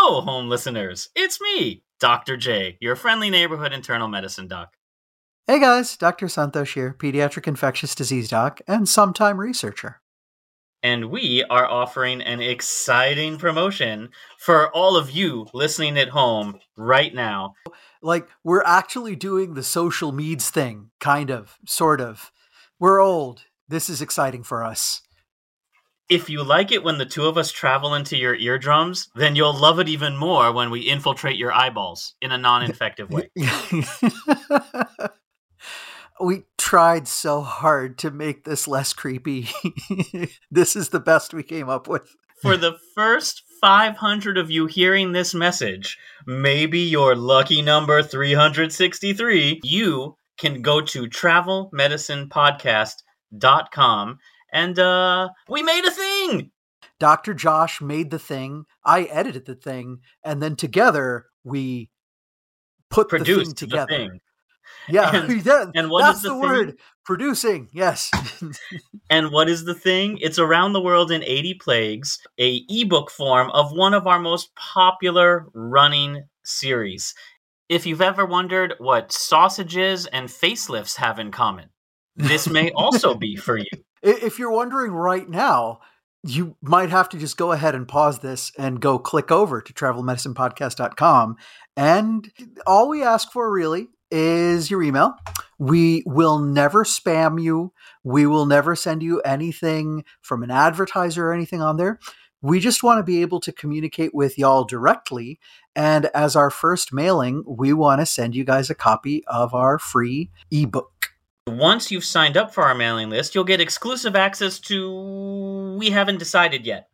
Hello, home listeners. It's me, Dr. J, your friendly neighborhood internal medicine doc. Hey guys, Dr. Santhosh here, pediatric infectious disease doc and sometime researcher. And we are offering an exciting promotion for all of you listening at home right now. Like, we're actually doing the social meds thing, kind of, sort of. We're old. This is exciting for us. If you like it when the two of us travel into your eardrums, then you'll love it even more when we infiltrate your eyeballs in a non infective way. we tried so hard to make this less creepy. this is the best we came up with. For the first 500 of you hearing this message, maybe your lucky number 363, you can go to travelmedicinepodcast.com and uh, we made a thing. Dr. Josh made the thing. I edited the thing, and then together we put Produced the thing together. The thing. Yeah, And- yeah, and what that's is the, the word. Producing, yes. And what is the thing? It's around the world in 80 plagues, a ebook form of one of our most popular running series. If you've ever wondered what sausages and facelifts have in common, this may also be for you. If you're wondering right now, you might have to just go ahead and pause this and go click over to travelmedicinepodcast.com. And all we ask for really is your email. We will never spam you. We will never send you anything from an advertiser or anything on there. We just want to be able to communicate with y'all directly. And as our first mailing, we want to send you guys a copy of our free ebook. Once you've signed up for our mailing list, you'll get exclusive access to. We haven't decided yet,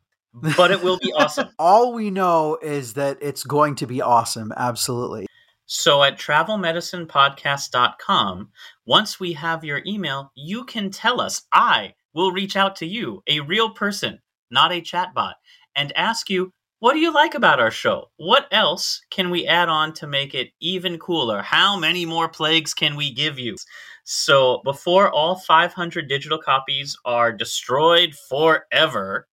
but it will be awesome. All we know is that it's going to be awesome. Absolutely. So at travelmedicinepodcast.com, once we have your email, you can tell us. I will reach out to you, a real person, not a chatbot, and ask you, what do you like about our show? What else can we add on to make it even cooler? How many more plagues can we give you? So before all 500 digital copies are destroyed forever,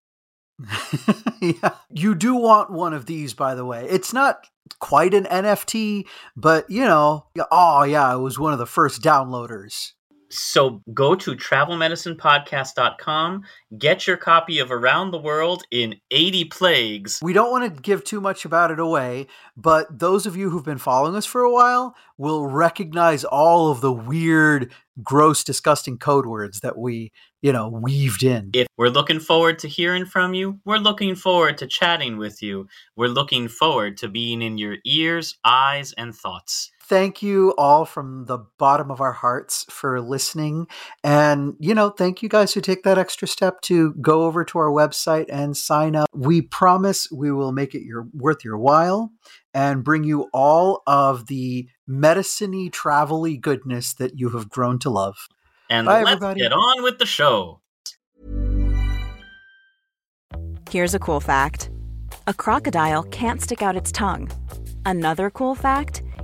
yeah. You do want one of these, by the way. It's not quite an NFT, but you know, oh, yeah, it was one of the first downloaders. So go to travelmedicinepodcast.com, get your copy of Around the World in 80 Plagues. We don't want to give too much about it away, but those of you who've been following us for a while will recognize all of the weird, gross, disgusting code words that we, you know, weaved in. If we're looking forward to hearing from you, we're looking forward to chatting with you. We're looking forward to being in your ears, eyes, and thoughts. Thank you all from the bottom of our hearts for listening. And, you know, thank you guys who take that extra step to go over to our website and sign up. We promise we will make it your worth your while and bring you all of the medicine-y, travel-y goodness that you have grown to love. And Bye, let's everybody. get on with the show. Here's a cool fact a crocodile can't stick out its tongue. Another cool fact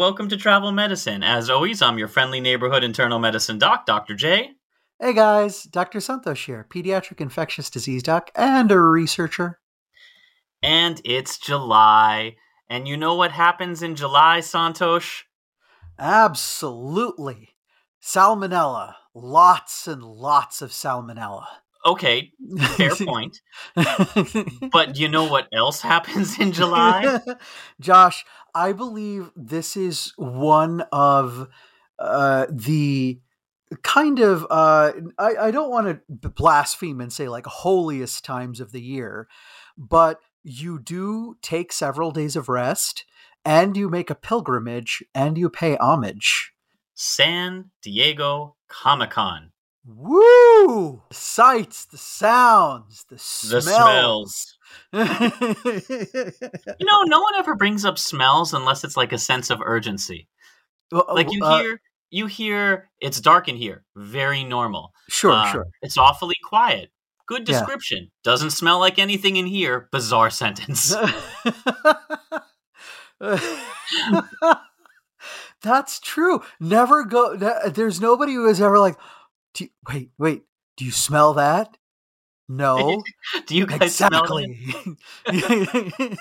Welcome to Travel Medicine. As always, I'm your friendly neighborhood internal medicine doc, Dr. J. Hey guys, Dr. Santhosh here, pediatric infectious disease doc and a researcher. And it's July. And you know what happens in July, Santhosh? Absolutely. Salmonella. Lots and lots of salmonella. Okay, fair point. But you know what else happens in July? Josh, I believe this is one of uh, the kind of uh, I, I don't want to blaspheme and say like holiest times of the year, but you do take several days of rest and you make a pilgrimage and you pay homage. San Diego Comic Con. Woo! The sights, the sounds, the The smells. You know, no one ever brings up smells unless it's like a sense of urgency. Like you Uh, hear, you hear, it's dark in here. Very normal. Sure, Uh, sure. It's awfully quiet. Good Yeah. description. Doesn't smell like anything in here. Bizarre sentence. That's true. Never go. There's nobody who is ever like, do you- wait, wait. Do you smell that? No, Do you guys smell it? exactly.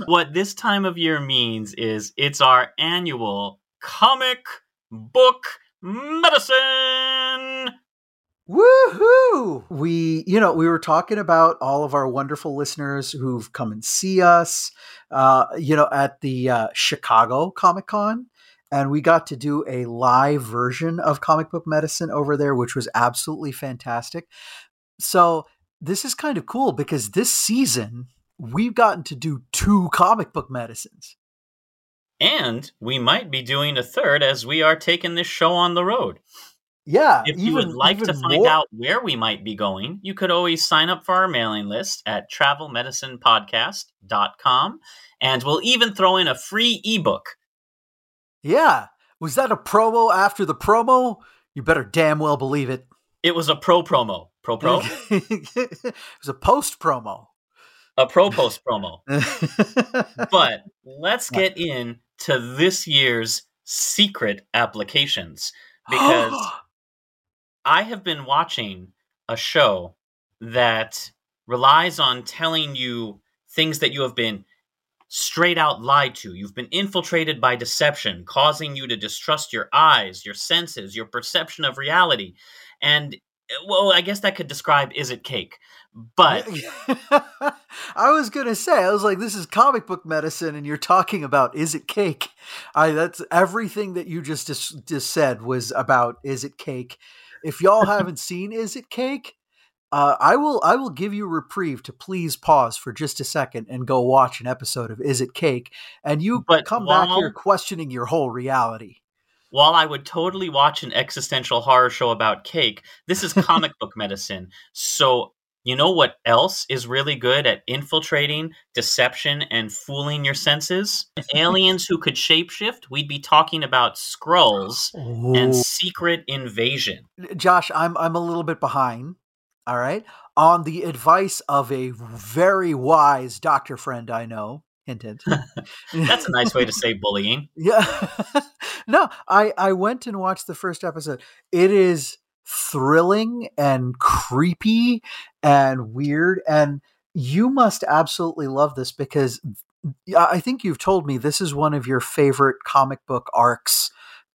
What this time of year means is it's our annual comic book medicine. Woohoo! We, you know, we were talking about all of our wonderful listeners who've come and see us, uh, you know, at the uh, Chicago Comic Con. And we got to do a live version of comic book medicine over there, which was absolutely fantastic. So, this is kind of cool because this season we've gotten to do two comic book medicines. And we might be doing a third as we are taking this show on the road. Yeah. If you would like to find more- out where we might be going, you could always sign up for our mailing list at travelmedicinepodcast.com. And we'll even throw in a free ebook. Yeah. Was that a promo after the promo? You better damn well believe it. It was a pro promo. Pro pro? it was a post promo. a pro post promo. But let's get in to this year's secret applications because I have been watching a show that relies on telling you things that you have been straight out lied to. You've been infiltrated by deception, causing you to distrust your eyes, your senses, your perception of reality. And well, I guess that could describe is it cake. But I was gonna say, I was like, this is comic book medicine, and you're talking about is it cake? I that's everything that you just just, just said was about is it cake. If y'all haven't seen Is It Cake, uh, I will I will give you reprieve to please pause for just a second and go watch an episode of Is It Cake, and you But come back here questioning your whole reality. While I would totally watch an existential horror show about cake, this is comic book medicine. So, you know what else is really good at infiltrating, deception, and fooling your senses? Aliens who could shapeshift. We'd be talking about Skrulls and oh. secret invasion. Josh, I'm I'm a little bit behind. All right, on the advice of a very wise doctor friend I know. Hint, hint. That's a nice way to say bullying. yeah. no, I I went and watched the first episode. It is thrilling and creepy and weird, and you must absolutely love this because I think you've told me this is one of your favorite comic book arcs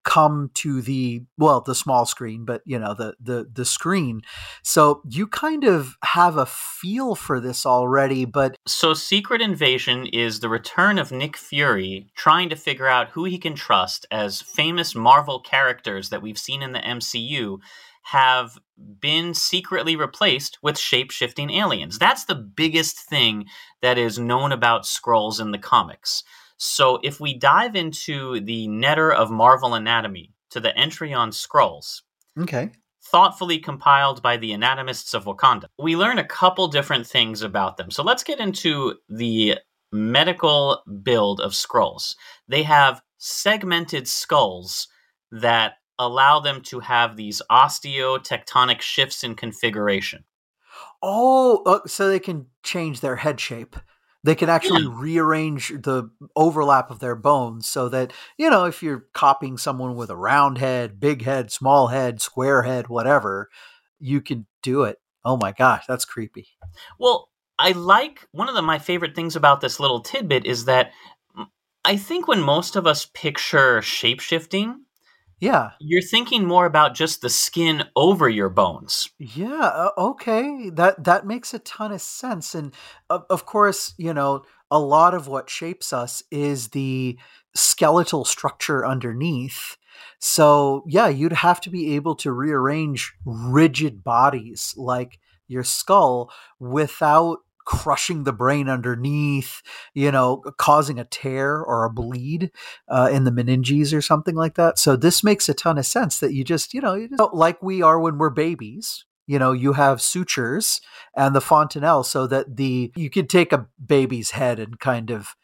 come to the well the small screen but you know the the the screen so you kind of have a feel for this already but So, Secret Invasion is the return of Nick Fury trying to figure out who he can trust as famous Marvel characters that we've seen in the MCU have been secretly replaced with shape shifting aliens. That's the biggest thing that is known about Skrulls in the comics. So, if we dive into the netter of Marvel anatomy to the entry on Skrulls, okay thoughtfully compiled by the anatomists of Wakanda. We learn a couple different things about them. So let's get into the medical build of Skrulls. They have segmented skulls that allow them to have these osteotectonic shifts in configuration. Oh, uh, so they can change their head shape. They can actually yeah. rearrange the overlap of their bones so that, you know, if you're copying someone with a round head, big head, small head, square head, whatever, you can do it. Oh my gosh, that's creepy. Well, I like one of the, my favorite things about this little tidbit is that I think when most of us picture shapeshifting, yeah. You're thinking more about just the skin over your bones. Yeah, uh, okay. That that makes a ton of sense and of, of course, you know, a lot of what shapes us is the skeletal structure underneath. So, yeah, you'd have to be able to rearrange rigid bodies like your skull without crushing the brain underneath, you know, causing a tear or a bleed uh, in the meninges or something like that. So this makes a ton of sense that you just, you know, you just, like we are when we're babies. You know, you have sutures and the fontanelle so that the you could take a baby's head and kind of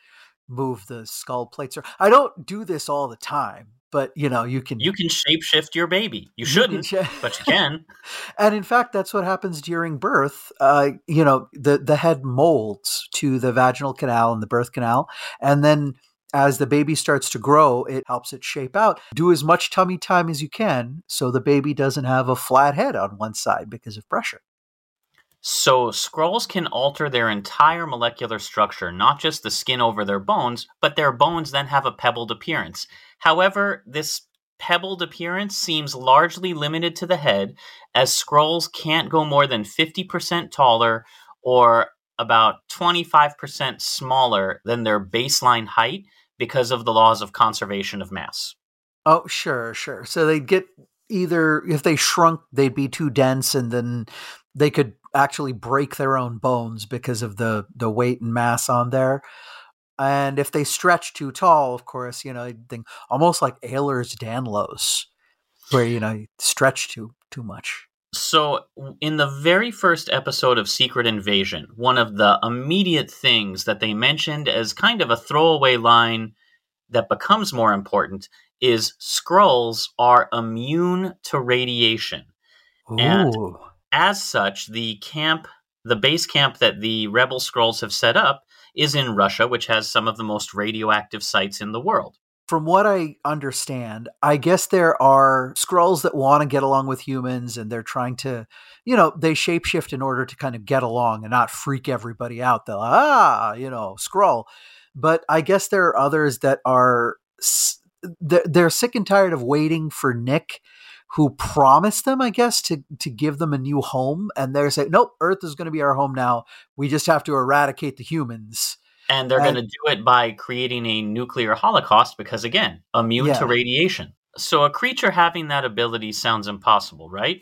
move the skull plates. Or I don't do this all the time, but you know you can you can shapeshift your baby. You shouldn't you sh- but you can. And in fact that's what happens during birth uh, you know the the head molds to the vaginal canal and the birth canal and then as the baby starts to grow it helps it shape out. Do as much tummy time as you can so the baby doesn't have a flat head on one side because of pressure so, Skrulls can alter their entire molecular structure, not just the skin over their bones, but their bones then have a pebbled appearance. However, this pebbled appearance seems largely limited to the head, as Skrulls can't go more than 50% taller or about 25% smaller than their baseline height because of the laws of conservation of mass. Oh, sure, sure. So they'd get either, if they shrunk, they'd be too dense and then they could actually break their own bones because of the the weight and mass on there. And if they stretch too tall, of course, you know, think almost like Ehlers Danlos, where you know you stretch too too much. So, in the very first episode of Secret Invasion, one of the immediate things that they mentioned as kind of a throwaway line that becomes more important is Skrulls are immune to radiation. Ooh. And as such, the camp, the base camp that the rebel Skrulls have set up is in Russia, which has some of the most radioactive sites in the world. From what I understand, I guess there are Skrulls that want to get along with humans and they're trying to, you know, they shapeshift in order to kind of get along and not freak everybody out. They'll, ah, you know, scroll. But I guess there are others that are, they're sick and tired of waiting for Nick who promised them, I guess, to to give them a new home, and they're saying, "Nope, Earth is going to be our home now. We just have to eradicate the humans." And they're going to do it by creating a nuclear holocaust because, again, immune yeah. to radiation. So a creature having that ability sounds impossible, right?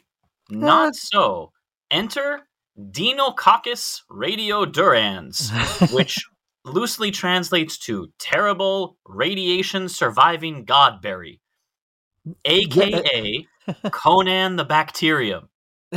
Yeah. Not so. Enter Deinococcus radiodurans, which loosely translates to terrible radiation surviving godberry, aka uh, Conan the Bacterium.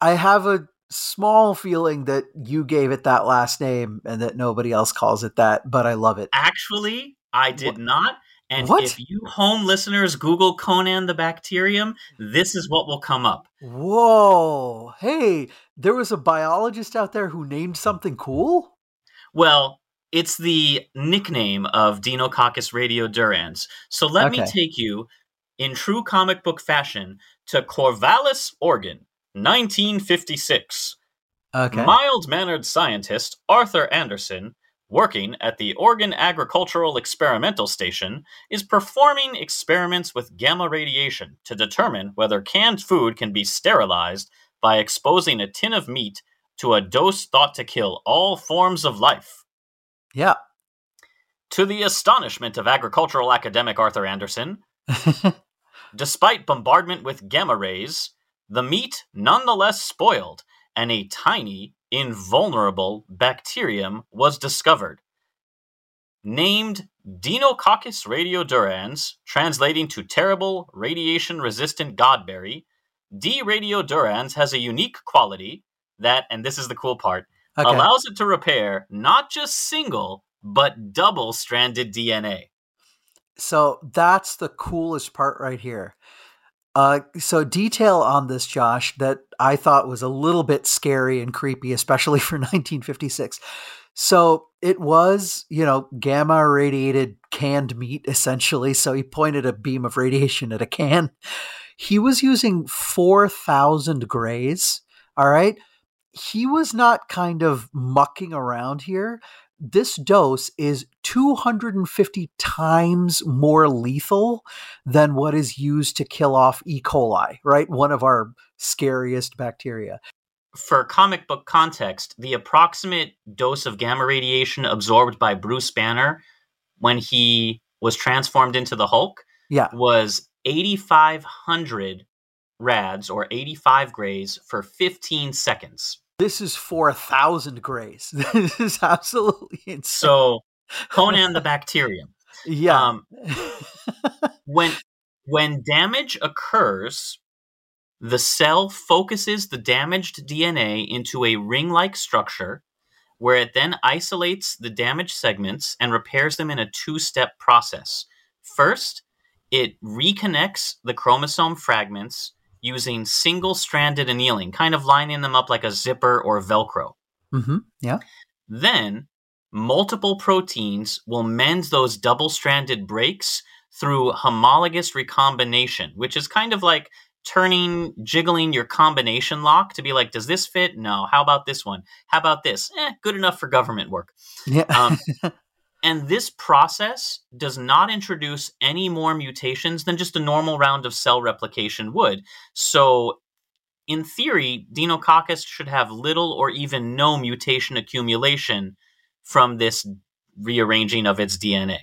I have a small feeling that you gave it that last name and that nobody else calls it that, but I love it. Actually, I did what? not. And what? if you home listeners Google Conan the Bacterium, this is what will come up. Whoa. Hey, there was a biologist out there who named something cool? Well, it's the nickname of Deinococcus radiodurans. So let okay. me take you in true comic book fashion to Corvallis, Oregon, 1956. Okay. Mild mannered scientist Arthur Anderson, working at the Oregon Agricultural Experimental Station, is performing experiments with gamma radiation to determine whether canned food can be sterilized by exposing a tin of meat to a dose thought to kill all forms of life. Yeah. To the astonishment of agricultural academic Arthur Anderson, Despite bombardment with gamma rays, the meat nonetheless spoiled, and a tiny, invulnerable bacterium was discovered. Named Deinococcus radiodurans, translating to terrible radiation resistant godberry, D. radiodurans has a unique quality that, and this is the cool part, okay. allows it to repair not just single, but double stranded DNA. So that's the coolest part right here. Uh, so detail on this, Josh, that I thought was a little bit scary and creepy, especially for 1956. So it was, you know, gamma radiated canned meat essentially. So he pointed a beam of radiation at a can. He was using 4,000 grays. All right. He was not kind of mucking around here. This dose is 250 times more lethal than what is used to kill off E. coli, right? One of our scariest bacteria for comic book context, the approximate dose of gamma radiation absorbed by Bruce Banner when he was transformed into the Hulk yeah. was 8,500 rads or 85 grays for 15 seconds. This is 4,000 grays. This is absolutely insane. So, Conan the Bacterium. Yeah. Um, when when damage occurs, the cell focuses the damaged DNA into a ring like structure where it then isolates the damaged segments and repairs them in a two step process. First, it reconnects the chromosome fragments using single stranded annealing, kind of lining them up like a zipper or Velcro. Mm-hmm. Yeah. Then, multiple proteins will mend those double stranded breaks through homologous recombination, which is kind of like turning, jiggling your combination lock to be like, does this fit? No. How about this one? How about this? Eh, good enough for government work. Yeah. Um, and this process does not introduce any more mutations than just a normal round of cell replication would. So, in theory, Deinococcus should have little or even no mutation accumulation from this rearranging of its DNA.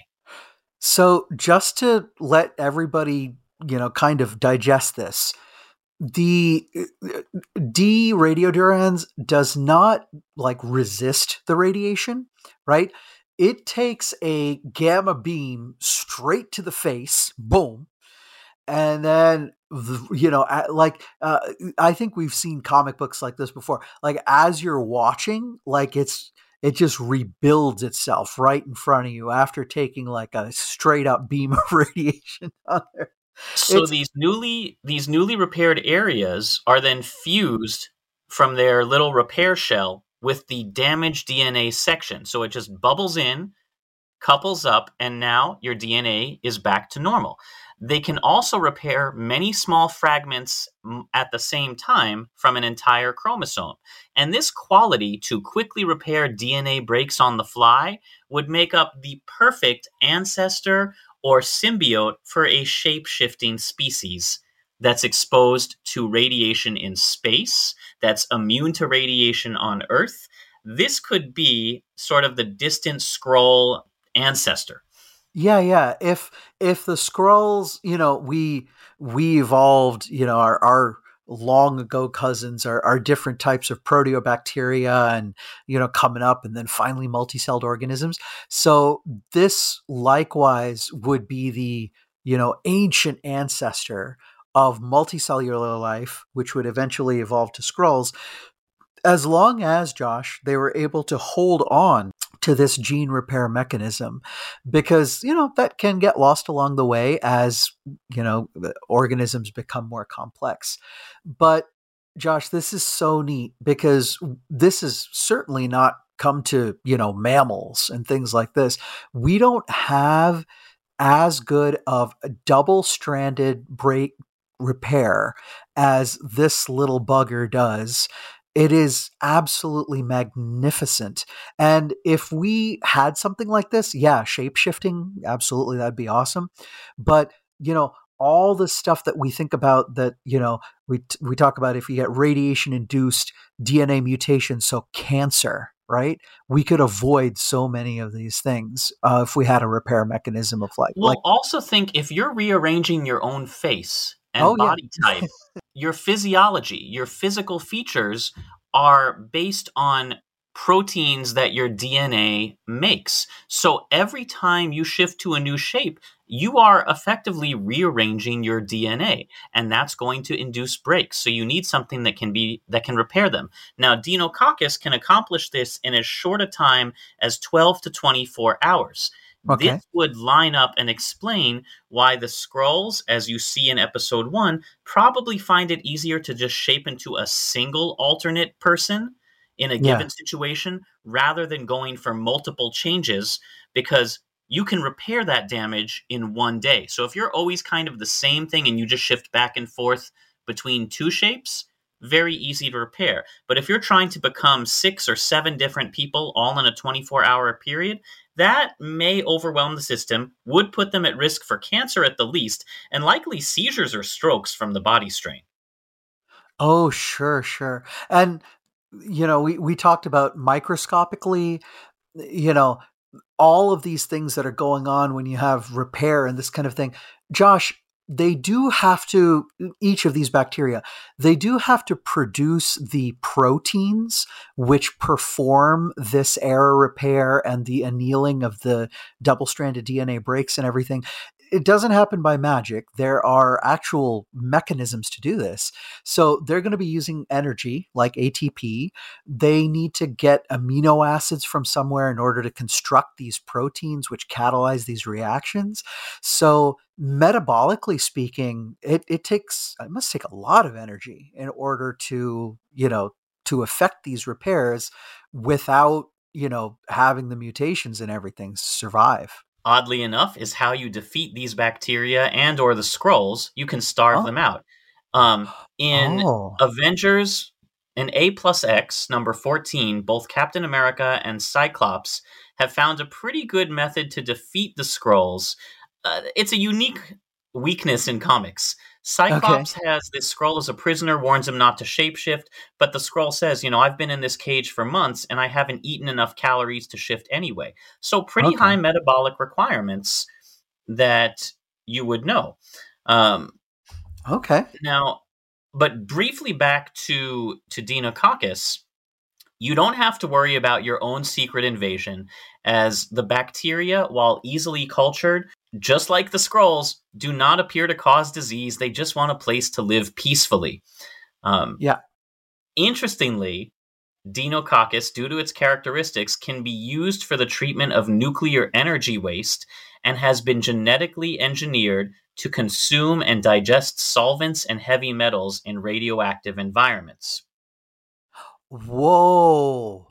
So, just to let everybody you know, kind of digest this. The D radiodurans does not like resist the radiation, right? It takes a gamma beam straight to the face, boom, and then you know like uh, i think we've seen comic books like this before like as you're watching like it's it just rebuilds itself right in front of you after taking like a straight up beam of radiation on there. So it's, these newly these newly repaired areas are then fused from their little repair shell with the damaged DNA section. So it just bubbles in, couples up, and now your DNA is back to normal. They can also repair many small fragments mm, at the same time from an entire chromosome. And this quality to quickly repair DNA breaks on the fly would make up the perfect ancestor or symbiote for a shape shifting species that's exposed to radiation in space, that's immune to radiation on Earth. This could be sort of the distant Skrull ancestor. Yeah, yeah. If if the Skrulls, you know, we we evolved, you know, our our long ago cousins are, are different types of proteobacteria and you know coming up and then finally multi-celled organisms so this likewise would be the you know ancient ancestor of multicellular life which would eventually evolve to Skrulls, as long as josh they were able to hold on to this gene repair mechanism. Because you know that can get lost along the way as you know organisms become more complex. But josh this is so neat because this is certainly not come to you know mammals and things like this. We don't have as good of double stranded break repair as this little bugger does it is absolutely magnificent. And if we had something like this, yeah, shape shifting, absolutely, that'd be awesome. But, you know, all the stuff that we think about that, you know, we, we talk about if you get radiation induced DNA mutation, so cancer, right? We could avoid so many of these things uh, if we had a repair mechanism of like. Well, like, also think if you're rearranging your own face Oh, and oh, body yeah. type, your physiology, your physical features are based on proteins that your DNA makes. So every time you shift to a new shape, you are effectively rearranging your DNA and that's going to induce breaks. So you need something that can be that can repair them. Now Deinococcus can accomplish this in as short a time as 12 to 24 hours. Okay. This would line up and explain why the Skrulls, as you see in episode one, probably find it easier to just shape into a single alternate person in a Yeah. given situation rather than going for multiple changes because you can repair that damage in one day. So if you're always kind of the same thing and you just shift back and forth between two shapes, very easy to repair. But if you're trying to become six or seven different people all in a 24 hour period, that may overwhelm the system, would put them at risk for cancer at the least, and likely seizures or strokes from the body strain. Oh, sure, sure. And you know, we we talked about microscopically, you know, all of these things that are going on when you have repair and this kind of thing. Josh, they do have to each of these bacteria, they do have to produce the proteins which perform this error repair and the annealing of the double-stranded DNA breaks and everything it doesn't happen by magic. There are actual mechanisms to do this. So they're going to be using energy like ATP. They need to get amino acids from somewhere in order to construct these proteins which catalyze these reactions. So metabolically speaking, it, it takes it must take a lot of energy in order to, you know, to affect these repairs without, you know, having the mutations and everything survive. Oddly enough, is how you defeat these bacteria and or the Skrulls. You can starve Oh. them out. Um, in Oh. Avengers in A plus X, number 14, both Captain America and Cyclops have found a pretty good method to defeat the Skrulls. Uh, it's a unique weakness in comics. Cyclops has this Skrull as a prisoner, warns him not to shapeshift, but the Skrull says, you know, I've been in this cage for months and I haven't eaten enough calories to shift anyway. So, pretty Okay. high metabolic requirements that you would know. Um, Okay. now, but briefly back to to Deinococcus, you don't have to worry about your own secret invasion, as the bacteria, while easily cultured, just like the Skrulls, do not appear to cause disease. They just want a place to live peacefully. Um, Yeah. Interestingly, Deinococcus, due to its characteristics, can be used for the treatment of nuclear energy waste and has been genetically engineered to consume and digest solvents and heavy metals in radioactive environments. Whoa.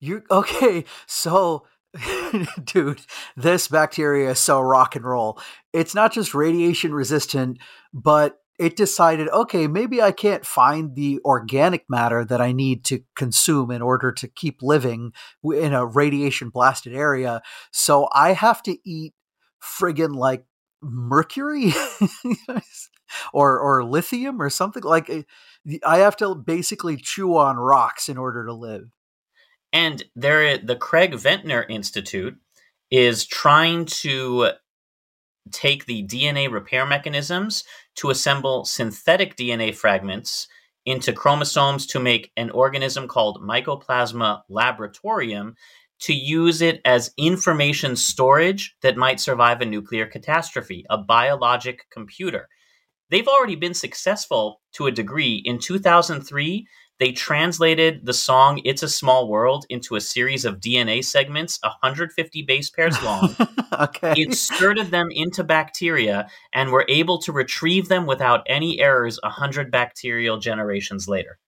You okay, so dude, this bacteria is so rock and roll. It's not just radiation resistant, but it decided, okay, maybe I can't find the organic matter that I need to consume in order to keep living in a radiation blasted area. So I have to eat friggin' like mercury or or lithium or something like eh, I have to basically chew on rocks in order to live. And there, the Craig Venter Institute is trying to take the DNA repair mechanisms to assemble synthetic DNA fragments into chromosomes to make an organism called Mycoplasma laboratorium to use it as information storage that might survive a nuclear catastrophe, a biologic computer. They've already been successful to a degree. In 2003, they translated the song It's a Small World into a series of DNA segments, 150 base pairs long, okay. inserted them into bacteria, and were able to retrieve them without any errors 100 bacterial generations later.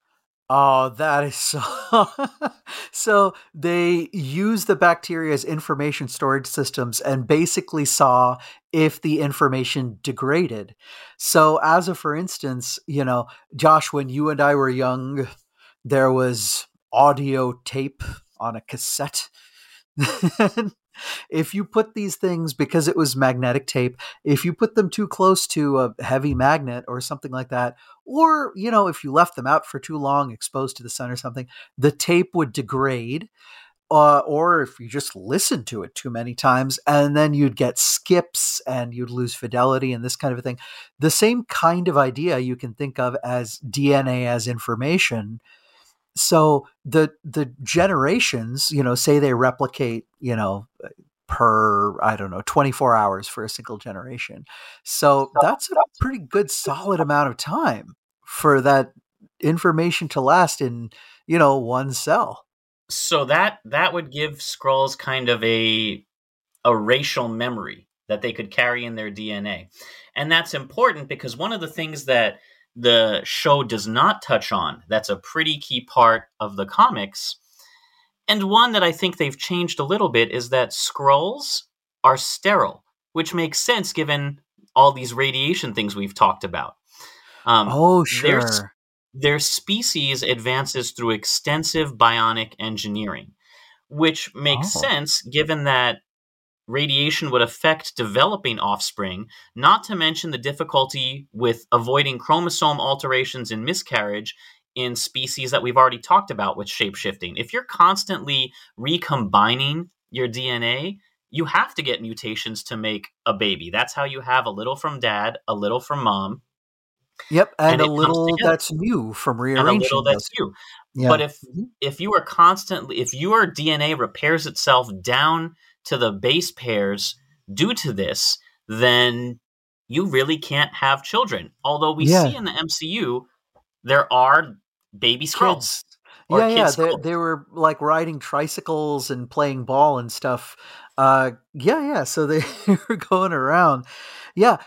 Oh, that is so. so they use the bacteria as information storage systems and basically saw if the information degraded. So, as a for instance, you know, Josh, when you and I were young, there was audio tape on a cassette. if you put these things because it was magnetic tape if you put them too close to a heavy magnet or something like that or you know if you left them out for too long exposed to the sun or something the tape would degrade uh, or if you just listened to it too many times and then you'd get skips and you'd lose fidelity and this kind of a thing the same kind of idea you can think of as dna as information so the the generations you know say they replicate you know per i don't know 24 hours for a single generation. So that's a pretty good solid amount of time for that information to last in you know one cell. So that that would give Skrulls kind of a a racial memory that they could carry in their DNA. And that's important because one of the things that the show does not touch on, that's a pretty key part of the comics, and one that I think they've changed a little bit, is that Skrulls are sterile, which makes sense given all these radiation things we've talked about. Um, oh, sure. Their, their species advances through extensive bionic engineering, which makes oh. sense given that radiation would affect developing offspring, not to mention the difficulty with avoiding chromosome alterations and miscarriage in species that we've already talked about with shapeshifting. If you're constantly recombining your DNA, you have to get mutations to make a baby. That's how you have a little from dad, a little from mom. Yep, and, and a little that's new from rearranging. And a little that's new. Yeah. But if mm-hmm. if you are constantly if your DNA repairs itself down to the base pairs due to this, then you really can't have children. Although we yeah. see in the MCU there are baby Skrulls. Yeah, yeah, they, they, were like riding tricycles and playing ball and stuff. Uh, yeah, yeah. So they were going around. Yeah.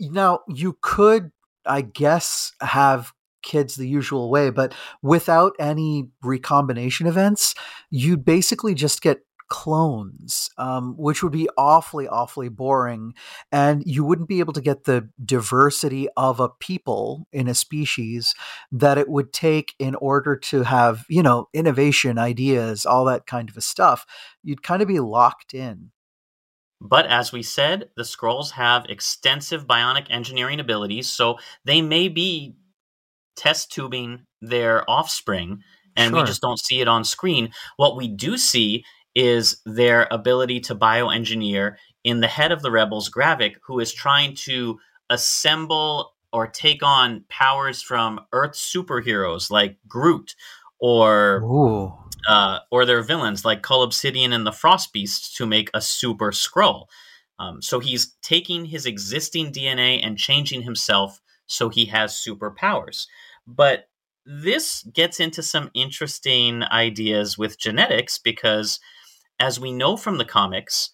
Now you could, I guess, have kids the usual way, but without any recombination events, you'd basically just get clones, um, which would be awfully, awfully boring. And you wouldn't be able to get the diversity of a people in a species that it would take in order to have, you know, innovation, ideas, all that kind of stuff. You'd kind of be locked in. But as we said, the Skrulls have extensive bionic engineering abilities, so they may be test tubing their offspring, and sure. we just don't see it on screen. What we do see is their ability to bioengineer in the head of the rebels, Gravik, who is trying to assemble or take on powers from Earth superheroes like Groot or uh, or their villains like Cull Obsidian and the Frost Beasts to make a super Skrull. Um, so he's taking his existing DNA and changing himself so he has superpowers. But this gets into some interesting ideas with genetics because as we know from the comics,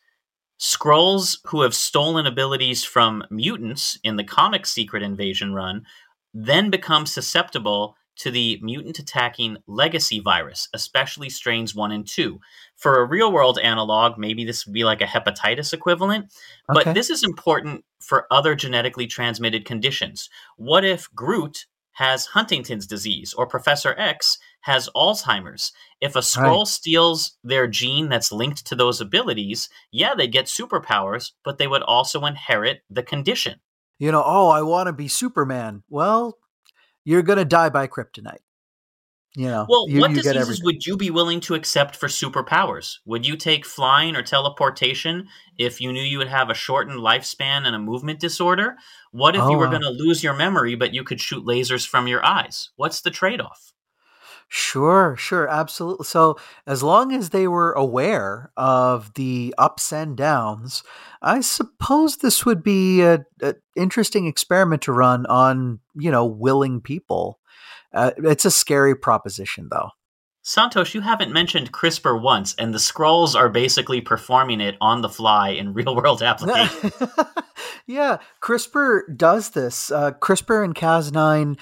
Skrulls who have stolen abilities from mutants in the comic Secret Invasion run then become susceptible to the mutant attacking legacy virus, especially strains 1 and 2. For a real world analog, maybe this would be like a hepatitis equivalent, okay. but this is important for other genetically transmitted conditions. What if Groot has Huntington's disease or Professor X has Alzheimer's. If a Skrull right. steals their gene that's linked to those abilities, yeah, they get superpowers, but they would also inherit the condition. You know, oh, I want to be Superman. Well, you're going to die by kryptonite. You know, well, you, what you diseases would you be willing to accept for superpowers? Would you take flying or teleportation if you knew you would have a shortened lifespan and a movement disorder? What if oh, you were oh. going to lose your memory, but you could shoot lasers from your eyes? What's the trade off? Sure, sure, absolutely. So, as long as they were aware of the ups and downs, I suppose this would be an interesting experiment to run on, you know, willing people. Uh, it's a scary proposition, though. Santhosh, you haven't mentioned CRISPR once, and the Skrulls are basically performing it on the fly in real world applications. yeah, CRISPR does this. Uh, CRISPR and Cas9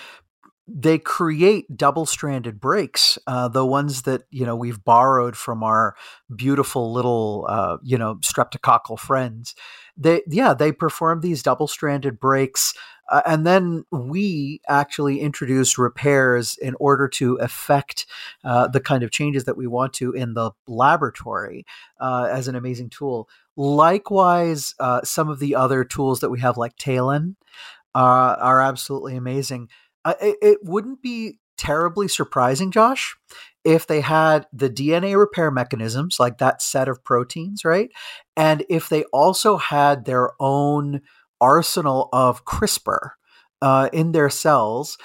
they create double-stranded breaks, uh, the ones that you know we've borrowed from our beautiful little uh, you know streptococcal friends. They yeah they perform these double-stranded breaks, uh, and then we actually introduce repairs in order to affect uh, the kind of changes that we want to in the laboratory uh, as an amazing tool. Likewise, uh, some of the other tools that we have, like TALEN, are absolutely amazing it, it wouldn't be terribly surprising, Josh, if they had the DNA repair mechanisms, like that set of proteins, right? And if they also had their own arsenal of CRISPR uh, in their cells.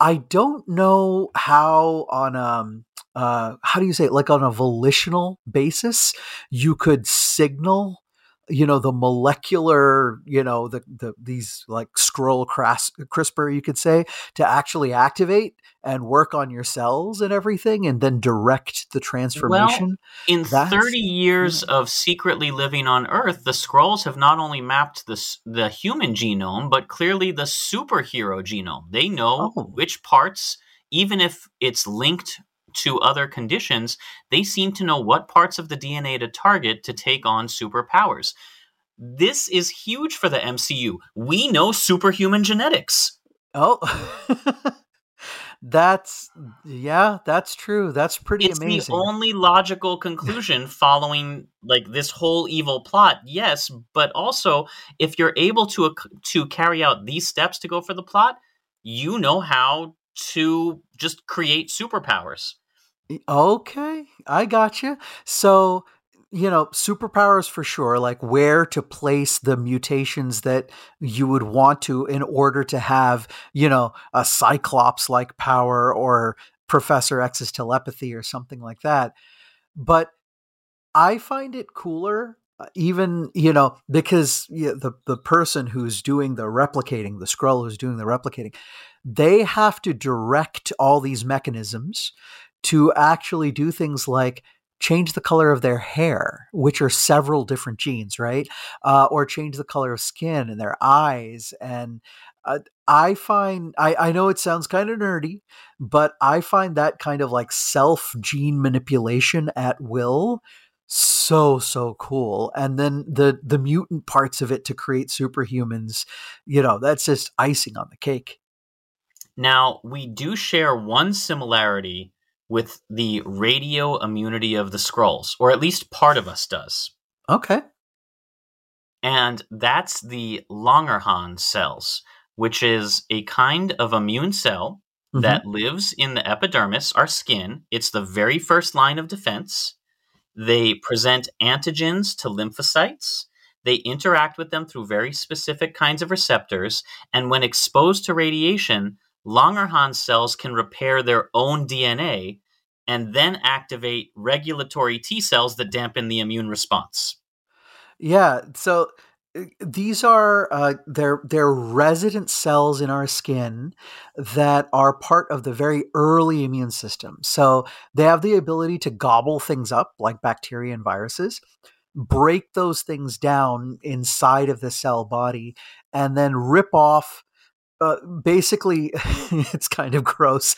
I don't know how on um uh how do you say it like on a volitional basis you could signal you know the molecular you know the, the these like Skrull cras- crispr you could say to actually activate and work on your cells and everything and then direct the transformation. In That's- 30 years of secretly living on Earth, the Skrulls have not only mapped the, the human genome, but clearly the superhero genome. They know Oh. which parts, even if it's linked to other conditions, they seem to know what parts of the DNA to target to take on superpowers. This is huge for the MCU. We know superhuman genetics. Oh. that's yeah, that's true. That's pretty it's amazing. the only logical conclusion following like this whole evil plot yes but also if you're able to to carry out these steps to go for the plot you know how to just create superpowers Okay, I got you. So, you know, superpowers for sure, like where to place the mutations that you would want to in order to have, you know, a Cyclops like power or Professor X's telepathy or something like that. But I find it cooler. uh, Even you know because yeah, the the person who's doing the replicating, the Skrull who's doing the replicating, they have to direct all these mechanisms to actually do things like change the color of their hair, which are several different genes, right? Uh, or change the color of skin and their eyes. And uh, I find, I, I know it sounds kind of nerdy, but I find that kind of like self gene manipulation at will so so cool and then the the mutant parts of it to create superhumans you know that's just icing on the cake now we do share one similarity with the radio immunity of the Skrulls or at least part of us does okay and that's the Langerhans cells, which is a kind of immune cell Mhm. that lives in the epidermis, our skin. It's the very first line of defense. They present antigens to lymphocytes. They interact with them through very specific kinds of receptors. And when exposed to radiation, Langerhans cells can repair their own DNA and then activate regulatory T cells that dampen the immune response. Yeah, so uh, these are uh, they're they're resident cells in our skin that are part of the very early immune system. So they have the ability to gobble things up like bacteria and viruses, break those things down inside of the cell body, and then rip off. Uh, basically, it's kind of gross.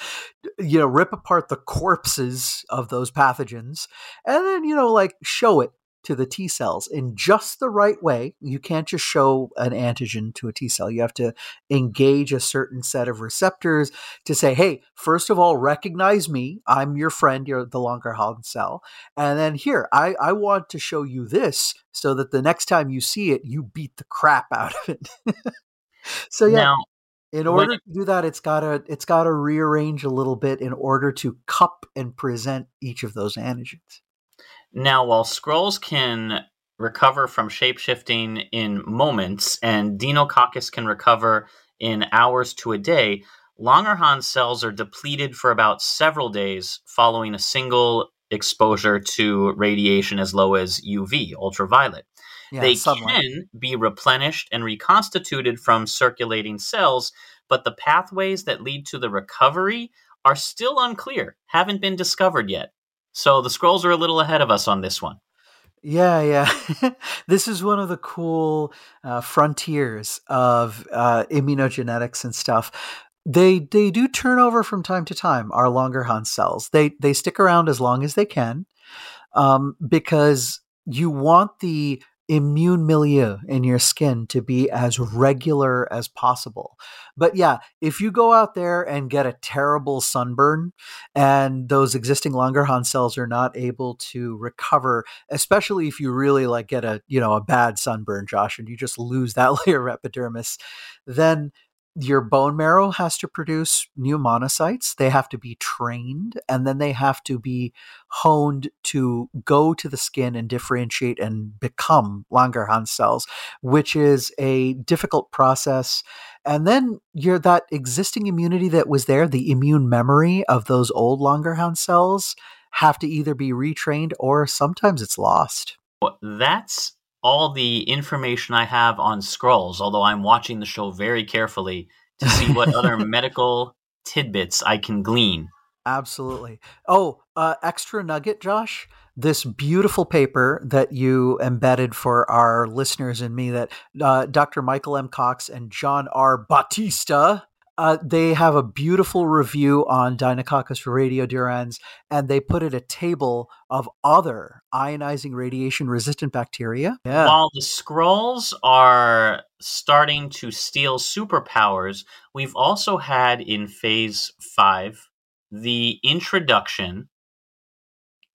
You know, rip apart the corpses of those pathogens, and then you know, like show it to the T cells in just the right way. You can't just show an antigen to a T cell. You have to engage a certain set of receptors to say, hey, first of all, recognize me. I'm your friend. You're the Langerhans cell. And then here, I, I want to show you this so that the next time you see it, you beat the crap out of it. so yeah, Now, in order it- to do that, it's gotta it's gotta rearrange a little bit in order to cup and present each of those antigens. Now, while Skrulls can recover from shapeshifting in moments, and Deinococcus can recover in hours to a day, Langerhans cells are depleted for about several days following a single exposure to radiation as low as UV, ultraviolet. Yeah, they can be replenished and reconstituted from circulating cells, but the pathways that lead to the recovery are still unclear, haven't been discovered yet. So the Skrulls are a little ahead of us on this one. Yeah, yeah. this is one of the cool uh, frontiers of uh, immunogenetics and stuff. They they do turn over from time to time. Our Langerhans cells they they stick around as long as they can, um, because you want the immune milieu in your skin to be as regular as possible. But yeah, if you go out there and get a terrible sunburn and those existing Langerhans cells are not able to recover, especially if you really like get a, you know, a bad sunburn, Josh, and you just lose that layer of epidermis, then your bone marrow has to produce new monocytes. They have to be trained and then they have to be honed to go to the skin and differentiate and become Langerhans cells, which is a difficult process. And then you're that existing immunity that was there, the immune memory of those old Langerhans cells have to either be retrained or sometimes it's lost. Well, That's all the information I have on Skrulls, although I'm watching the show very carefully to see what other medical tidbits I can glean. Absolutely. Oh, uh, extra nugget, Josh. This beautiful paper that you embedded for our listeners and me that uh, Dr. Michael M. Cox and John R. Battista uh, they have a beautiful review on Deinococcus radiodurans, and they put it a table of other ionizing radiation resistant bacteria. Yeah. While the Skrulls are starting to steal superpowers, we've also had in phase five the introduction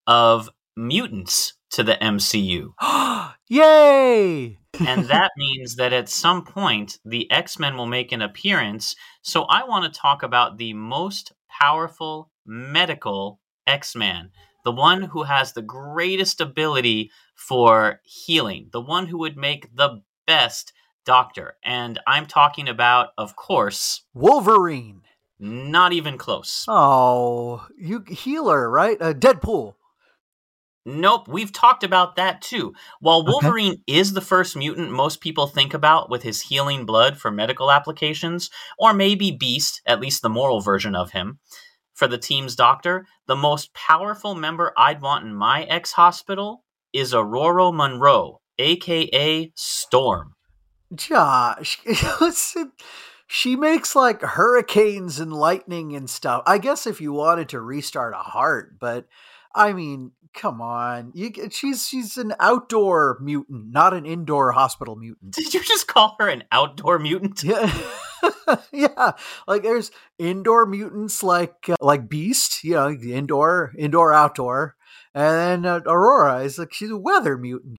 of mutants to the MCU. Yay! And that means that at some point the X-Men will make an appearance. So I want to talk about the most powerful medical X-Man, the one who has the greatest ability for healing, the one who would make the best doctor. And I'm talking about, of course, Wolverine. Not even close. Oh, you healer, right? Uh, Deadpool. Nope, we've talked about that too. While Wolverine okay. is the first mutant most people think about with his healing blood for medical applications, or maybe Beast, at least the moral version of him, for the team's doctor, the most powerful member I'd want in my ex hospital is Ororo Munroe, aka Storm. Josh, she makes like hurricanes and lightning and stuff. I guess if you wanted to restart a heart, but I mean, come on. You, she's she's an outdoor mutant, not an indoor hospital mutant. Did you just call her an outdoor mutant? Yeah. yeah, like there's indoor mutants like uh, like Beast, you know, indoor, indoor, outdoor, and then uh, Ororo is like she's a weather mutant.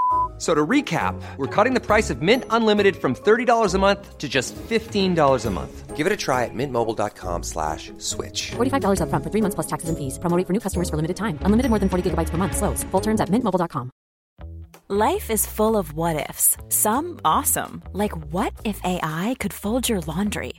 So to recap, we're cutting the price of Mint Unlimited from $30 a month to just $15 a month. Give it a try at mintmobile.com slash switch. $45 up front for three months plus taxes and fees. Promoting for new customers for limited time. Unlimited more than 40 gigabytes per month. Slows. Full terms at mintmobile.com. Life is full of what-ifs. Some awesome. Like what if AI could fold your laundry?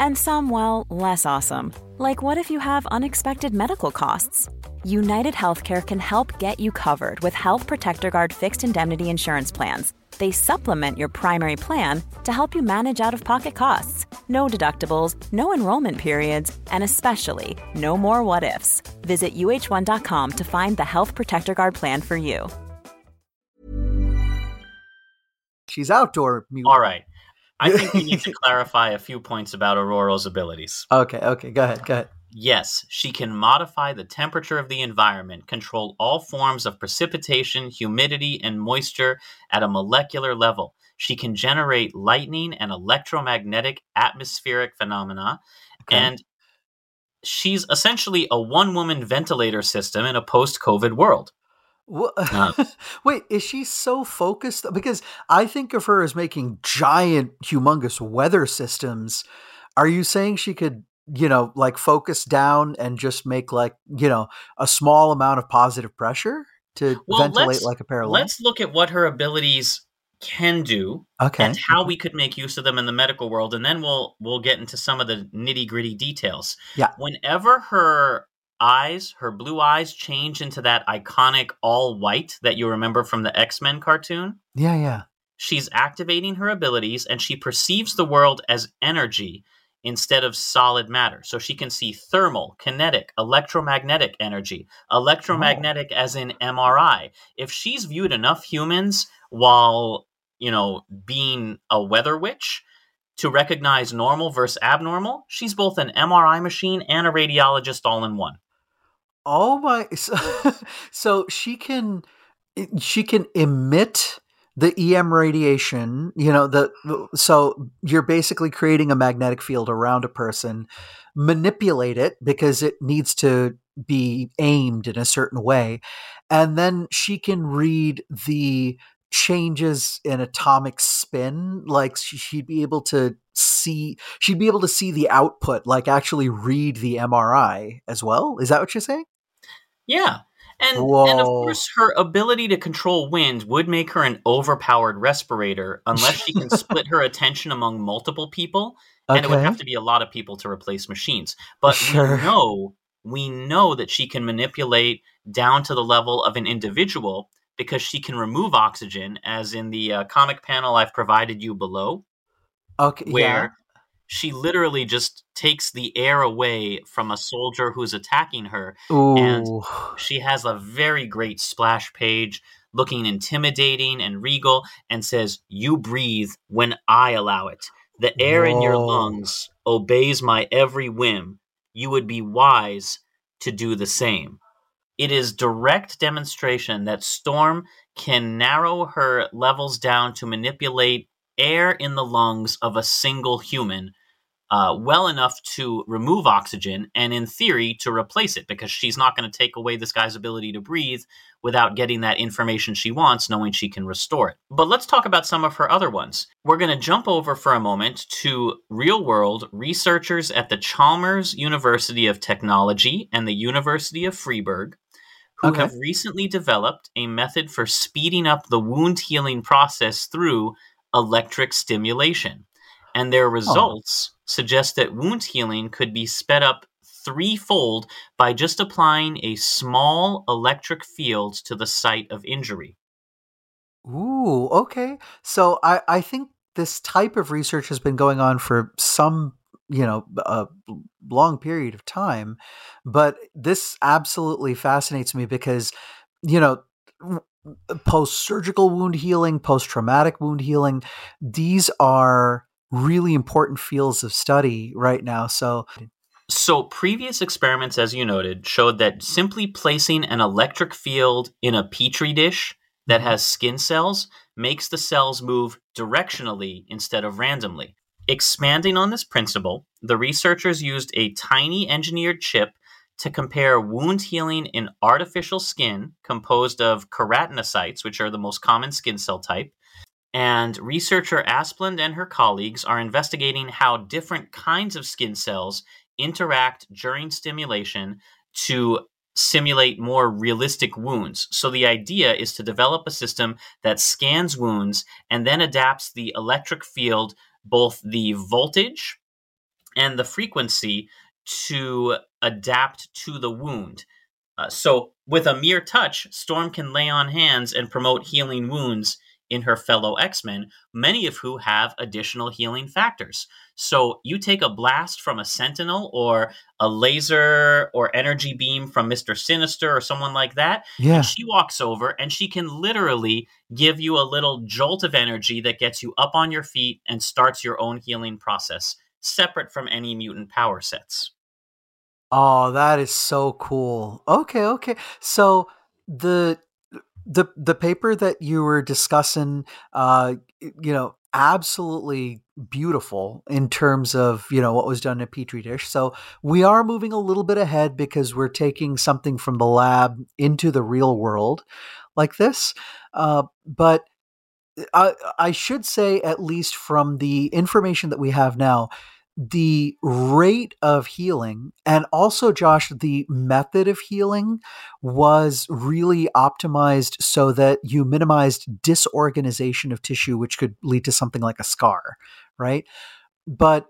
And some, well, less awesome. Like what if you have unexpected medical costs? United Healthcare can help get you covered with Health Protector Guard fixed indemnity insurance plans. They supplement your primary plan to help you manage out of pocket costs. No deductibles, no enrollment periods, and especially no more what ifs. Visit uh1.com to find the Health Protector Guard plan for you. She's outdoor. Mutant. All right. I think we need to clarify a few points about Ororo's abilities. Okay, okay, go ahead, go ahead. Yes, she can modify the temperature of the environment, control all forms of precipitation, humidity, and moisture at a molecular level. She can generate lightning and electromagnetic atmospheric phenomena. Okay. And she's essentially a one woman ventilator system in a post COVID world. Uh, Wait, is she so focused? Because I think of her as making giant, humongous weather systems. Are you saying she could you know, like focus down and just make like, you know, a small amount of positive pressure to well, ventilate like a parallel? Let's look at what her abilities can do okay. and how we could make use of them in the medical world and then we'll we'll get into some of the nitty-gritty details. Yeah. Whenever her eyes, her blue eyes change into that iconic all white that you remember from the X-Men cartoon. Yeah, yeah. She's activating her abilities and she perceives the world as energy instead of solid matter. So she can see thermal, kinetic, electromagnetic energy, electromagnetic oh. as in MRI. If she's viewed enough humans while, you know, being a weather witch to recognize normal versus abnormal, she's both an MRI machine and a radiologist all in one. Oh my so, so she can she can emit the EM radiation, you know, the so you're basically creating a magnetic field around a person, manipulate it because it needs to be aimed in a certain way, and then she can read the changes in atomic spin like she'd be able to see she'd be able to see the output like actually read the mri as well. Is that what you're saying? Yeah And and of course her ability to control wind would make her an overpowered respirator unless she can split her attention among multiple people and it would have to be a lot of people to replace machines. But Sure. we know we know that she can manipulate down to the level of an individual because she can remove oxygen as in the uh, comic panel I've provided you below Okay. where she literally just takes the air away from a soldier who's attacking her. Ooh. and- She has a very great splash page looking intimidating and regal and says, You breathe when I allow it. The air in your lungs obeys my every whim. You would be wise to do the same. It is direct demonstration that Storm can narrow her levels down to manipulate air in the lungs of a single human uh, well enough to remove oxygen and, in theory, to replace it because she's not going to take away this guy's ability to breathe without getting that information she wants, knowing she can restore it. But let's talk about some of her other ones. We're going to jump over for a moment to real world researchers at the Chalmers University of Technology and the University of Freiburg who Okay. have recently developed a method for speeding up the wound healing process through electric stimulation. And their results suggest that wound healing could be sped up threefold by just applying a small electric field to the site of injury. Ooh, okay. So I, I think this type of research has been going on for some, you know, a long period of time, but this absolutely fascinates me because, you know, post surgical wound healing, post traumatic wound healing, these are really important fields of study right now. So, So, previous experiments, as you noted, showed that simply placing an electric field in a petri dish that mm-hmm. has skin cells makes the cells move directionally instead of randomly. Expanding on this principle, the researchers used a tiny engineered chip to compare wound healing in artificial skin composed of keratinocytes, which are the most common skin cell type. And researcher Asplund and her colleagues are investigating how different kinds of skin cells interact during stimulation to simulate more realistic wounds. So the idea is to develop a system that scans wounds and then adapts the electric field, both the voltage and the frequency, to adapt to the wound. Uh, so with a mere touch, Storm can lay on hands and promote healing wounds in her fellow X-Men, many of who have additional healing factors. So you take a blast from a Sentinel or a laser or energy beam from Mr. Sinister or someone like that, yeah. and she walks over and she can literally give you a little jolt of energy that gets you up on your feet and starts your own healing process, separate from any mutant power sets. Oh, that is so cool. Okay, okay. So the the the paper that you were discussing uh you know absolutely beautiful in terms of you know what was done in a petri dish. So we are moving a little bit ahead because we're taking something from the lab into the real world like this uh, but I, I should say at least from the information that we have now the rate of healing and also josh the method of healing was really optimized so that you minimized disorganization of tissue which could lead to something like a scar right? But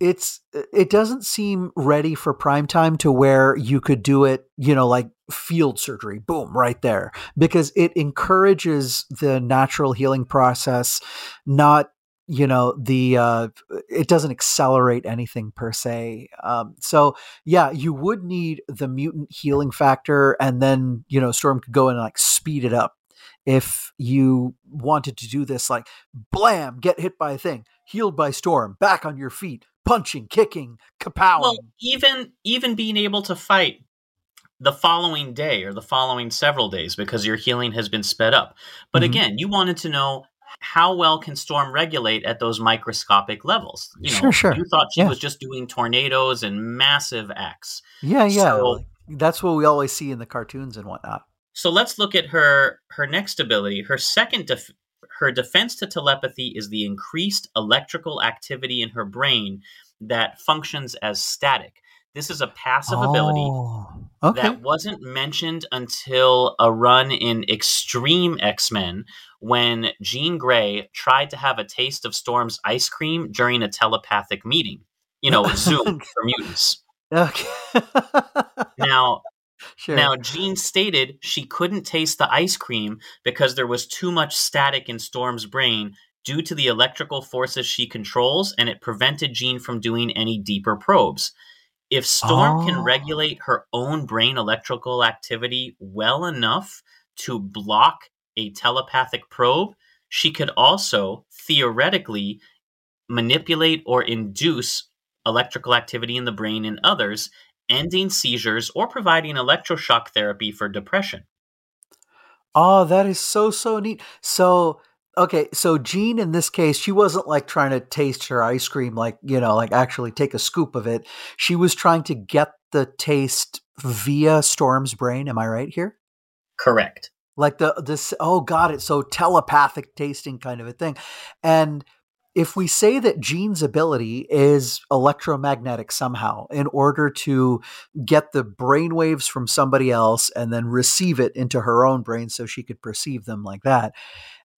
it's it doesn't seem ready for prime time to where you could do it you know like field surgery boom right there because it encourages the natural healing process not you know the uh it doesn't accelerate anything per se um so yeah you would need the mutant healing factor and then you know storm could go in and like speed it up if you wanted to do this like blam get hit by a thing healed by storm back on your feet punching kicking kapowing Well, even even being able to fight the following day or the following several days because your healing has been sped up. But Mhm. again, you wanted to know how well can storm regulate at those microscopic levels. You know, Sure, sure. you thought she Yeah. was just doing tornadoes and massive acts. yeah yeah so- that's what we always see in the cartoons and whatnot So let's look at her her next ability. Her second def- her defense to telepathy is the increased electrical activity in her brain that functions as static. This is a passive ability Oh, okay. that wasn't mentioned until a run in Extreme X Men when Jean Grey tried to have a taste of Storm's ice cream during a telepathic meeting. You know, Zoom for mutants. okay. Now, sure. Now, Jean stated she couldn't taste the ice cream because there was too much static in Storm's brain due to the electrical forces she controls, and it prevented Jean from doing any deeper probes. If Storm can Oh. regulate her own brain electrical activity well enough to block a telepathic probe, she could also theoretically manipulate or induce electrical activity in the brain in others, ending seizures or providing electroshock therapy for depression. Oh, that is so so neat. So okay, so Jean in this case, she wasn't like trying to taste her ice cream, like you know, like actually take a scoop of it. She was trying to get the taste via Storm's brain. Am I right here? Correct. Like the this oh god, it's So telepathic tasting kind of a thing. And if we say that Jean's ability is electromagnetic somehow in order to get the brain waves from somebody else and then receive it into her own brain so she could perceive them like that.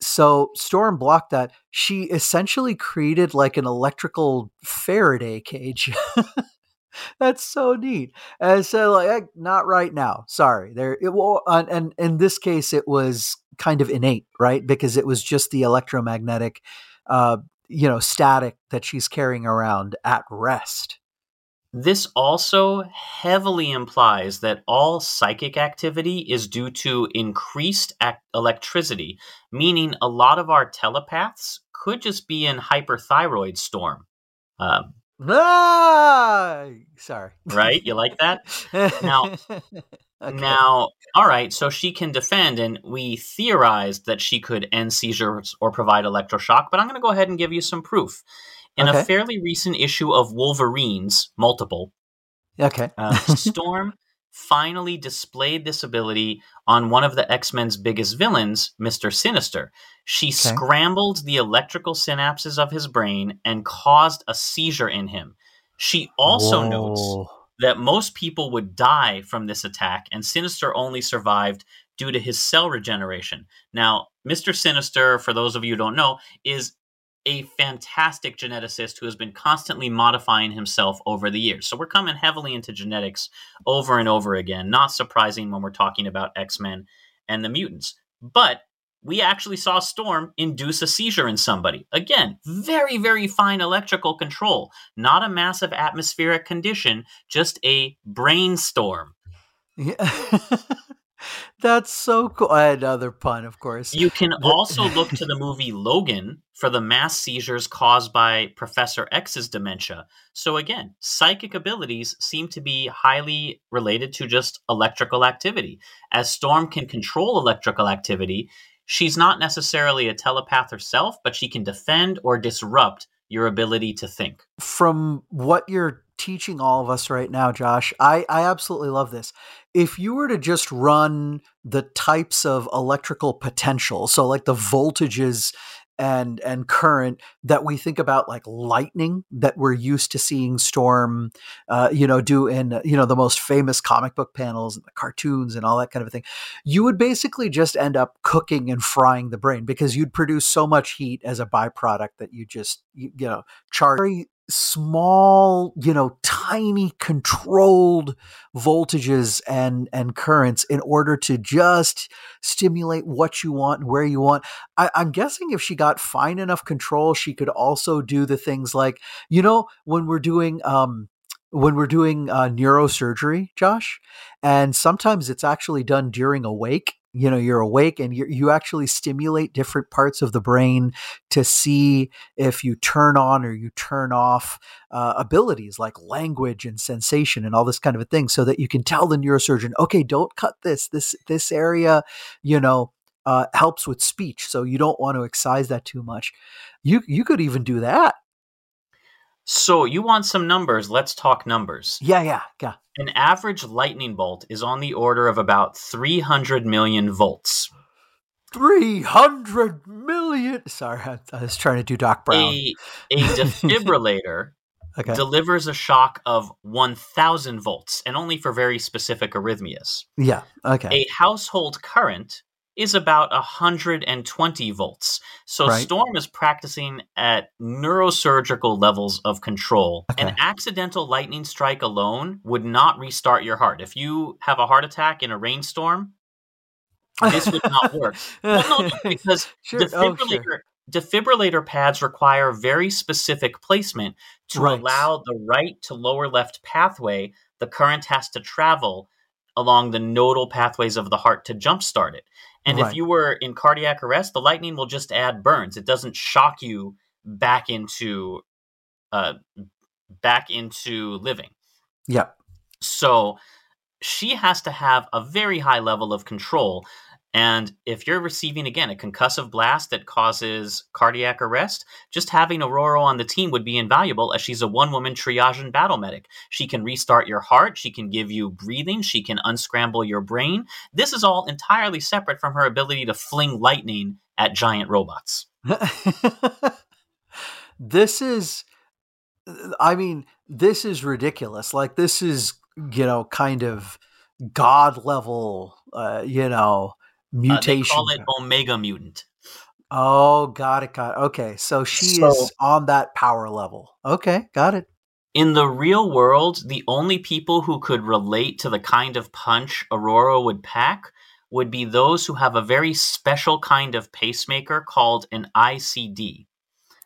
So Storm blocked that. She essentially created like an electrical Faraday cage. That's so neat. And so like eh, not right now. Sorry. There it will and, and in this case it was kind of innate, right? Because it was just the electromagnetic uh you know static that she's carrying around at rest. This also heavily implies that all psychic activity is due to increased ac- electricity, meaning a lot of our telepaths could just be in hyperthyroid storm. Um, Ah, sorry. right? You like that? Now- Okay. Now, all right, so she can defend, and we theorized that she could end seizures or provide electroshock, but I'm going to go ahead and give you some proof. In Okay. a fairly recent issue of Wolverines, multiple, okay. uh, Storm finally displayed this ability on one of the X Men's biggest villains, Mr. Sinister. She scrambled the electrical synapses of his brain and caused a seizure in him. She also notes that most people would die from this attack, and Sinister only survived due to his cell regeneration. Now, Mr. Sinister, for those of you who don't know, is a fantastic geneticist who has been constantly modifying himself over the years. So we're coming heavily into genetics over and over again. Not surprising when we're talking about X Men and the mutants. But we actually saw Storm induce a seizure in somebody. Again, very, very fine electrical control, not a massive atmospheric condition, just a brainstorm. Yeah. That's so cool. Another pun, of course. You can also look to the movie Logan for the mass seizures caused by Professor X's dementia. So, again, psychic abilities seem to be highly related to just electrical activity. As Storm can control electrical activity, she's not necessarily a telepath herself, but she can defend or disrupt your ability to think. From what you're teaching all of us right now, Josh, I, I absolutely love this. If you were to just run the types of electrical potential, so like the voltages and and current that we think about like lightning that we're used to seeing storm uh, you know do in you know the most famous comic book panels and the cartoons and all that kind of thing you would basically just end up cooking and frying the brain because you'd produce so much heat as a byproduct that you just you, you know charge small you know tiny controlled voltages and and currents in order to just stimulate what you want and where you want I, i'm guessing if she got fine enough control she could also do the things like you know when we're doing um when we're doing uh, neurosurgery, Josh, and sometimes it's actually done during awake. You know, you're awake and you you actually stimulate different parts of the brain to see if you turn on or you turn off uh, abilities like language and sensation and all this kind of a thing, so that you can tell the neurosurgeon, okay, don't cut this. This this area, you know, uh, helps with speech, so you don't want to excise that too much. You you could even do that. So, you want some numbers? Let's talk numbers. Yeah, yeah, yeah. An average lightning bolt is on the order of about 300 million volts. 300 million. Sorry, I, I was trying to do Doc Brown. A, a defibrillator Okay. delivers a shock of 1000 volts and only for very specific arrhythmias. yeah. Okay. A household current is about 120 volts. So Right. Storm is practicing at neurosurgical levels of control. An accidental lightning strike alone would not restart your heart. If you have a heart attack in a rainstorm, this would not work. Well, no, because Sure. Oh, defibrillator, sure. defibrillator pads require very specific placement to Right. allow the right to lower left pathway the current has to travel along the nodal pathways of the heart to jumpstart it. And if you were in cardiac arrest, the lightning will just add burns. It doesn't shock you back into uh back into living. Yeah. So she has to have a very high level of control. And if you're receiving, again, a concussive blast that causes cardiac arrest, just having Ororo on the team would be invaluable as she's a one woman triage and battle medic. She can restart your heart, she can give you breathing, she can unscramble your brain. This is all entirely separate from her ability to fling lightning at giant robots. this is i mean this is ridiculous like this is you know kind of god level uh you know Uh, they mutation call it Omega Mutant. oh got it got it. Okay so she So- is on that power level. Okay got it. In the real world, the only people who could relate to the kind of punch Ororo would pack would be those who have a very special kind of pacemaker called an ICD,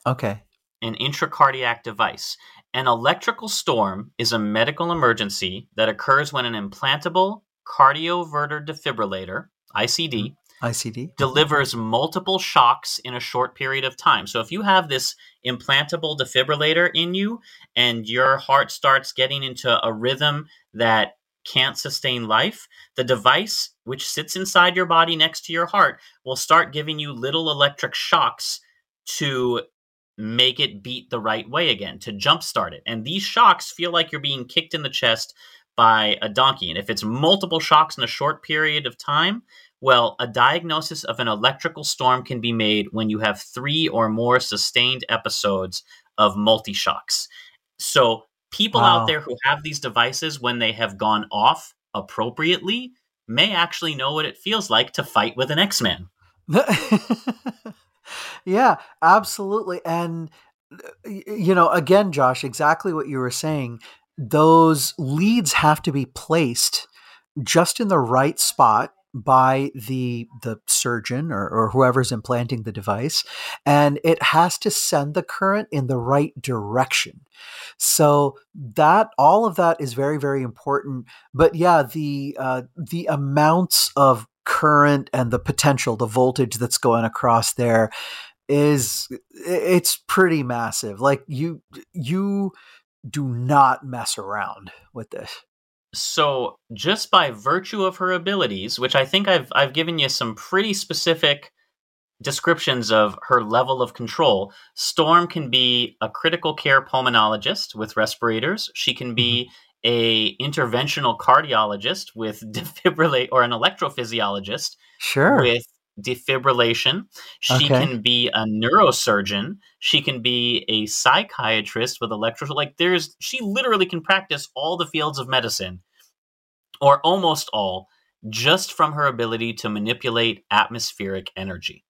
okay. An intracardiac device. An electrical storm is a medical emergency that occurs when an implantable cardioverter defibrillator, ICD, mm-hmm. icd delivers multiple shocks in a short period of time. So if you have this implantable defibrillator in you and your heart starts getting into a rhythm that can't sustain life, the device which sits inside your body next to your heart will start giving you little electric shocks to make it beat the right way again, to jumpstart it. And these shocks feel like you're being kicked in the chest by a donkey. And if it's multiple shocks in a short period of time, well, a diagnosis of an electrical storm can be made when you have three or more sustained episodes of multi shocks. So, people Wow. out there who have these devices when they have gone off appropriately may actually know what it feels like to fight with an X Man. yeah, absolutely. And, uh, you know, again, Josh, exactly what you were saying. Those leads have to be placed just in the right spot by the the surgeon or, or whoever's implanting the device and it has to send the current in the right direction. So that all of that is very very important but yeah the uh, the amounts of current and the potential the voltage that's going across there is it's pretty massive. Like you you do not mess around with this. So, just by virtue of her abilities, which I think I've I've given you some pretty specific descriptions of her level of control, Storm can be a critical care pulmonologist with respirators. She can be mm-hmm. a interventional cardiologist with defibrillate or an electrophysiologist sure. with defibrillation. She Okay. can be a neurosurgeon. She can be a psychiatrist with electro. Like there's, she literally can practice all the fields of medicine, or almost all, just from her ability to manipulate atmospheric energy.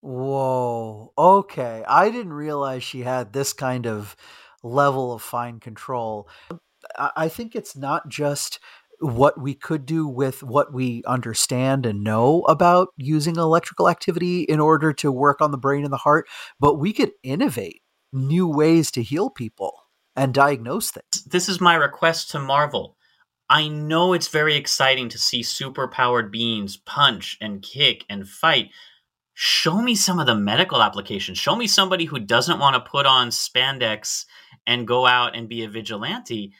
Whoa. Okay. I didn't realize she had this kind of level of fine control. I think it's not just what we could do with what we understand and know about using electrical activity in order to work on the brain and the heart, but we could innovate new ways to heal people and diagnose things. This is my request to Marvel. I know it's very exciting to see superpowered beings punch and kick and fight. Show me some of the medical applications. Show me somebody who doesn't want to put on spandex and go out and be a vigilante.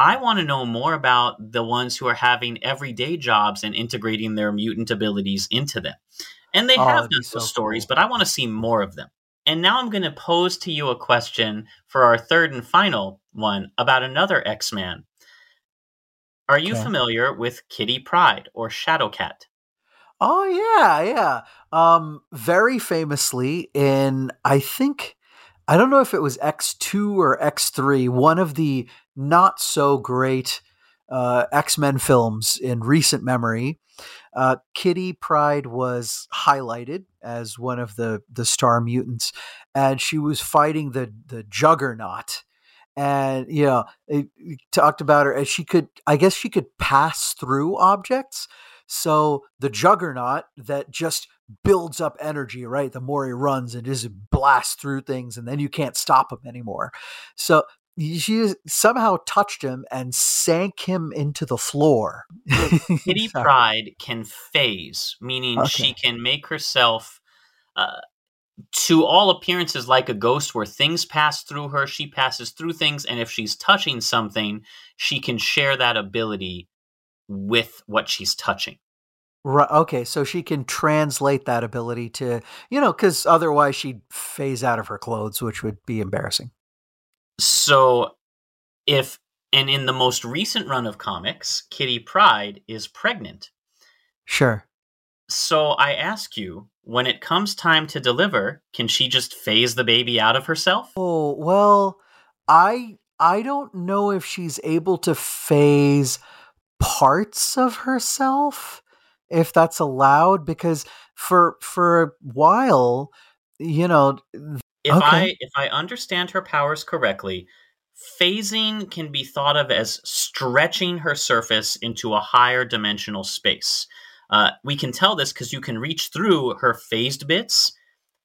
I want to know more about the ones who are having everyday jobs and integrating their mutant abilities into them. And they Oh, have done so those stories, cool. but I want to see more of them. And now I'm going to pose to you a question for our third and final one about another X Man. Are you Okay. familiar with Kitty Pryde or Shadowcat? Oh yeah, yeah. Um very famously in I think I don't know if it was X2 or X3, one of the not so great uh, X Men films in recent memory. Uh, Kitty Pryde was highlighted as one of the the star mutants, and she was fighting the the Juggernaut. And you know, it, it talked about her as she could. I guess she could pass through objects. So the Juggernaut that just builds up energy, right? The more he runs and just blasts through things, and then you can't stop him anymore. So she somehow touched him and sank him into the floor. Kitty Pryde can phase, meaning okay. she can make herself, uh, to all appearances, like a ghost, where things pass through her. She passes through things, and if she's touching something, she can share that ability with what she's touching. Right. Okay. So she can translate that ability to, you know, because otherwise she'd phase out of her clothes, which would be embarrassing. So if, and in the most recent run of comics, Kitty Pryde is pregnant. Sure. So I ask you, when it comes time to deliver, can she just phase the baby out of herself? Oh, well, I I don't know if she's able to phase parts of herself if that's allowed because for for a while you know if okay. i if i understand her powers correctly phasing can be thought of as stretching her surface into a higher dimensional space uh, we can tell this because you can reach through her phased bits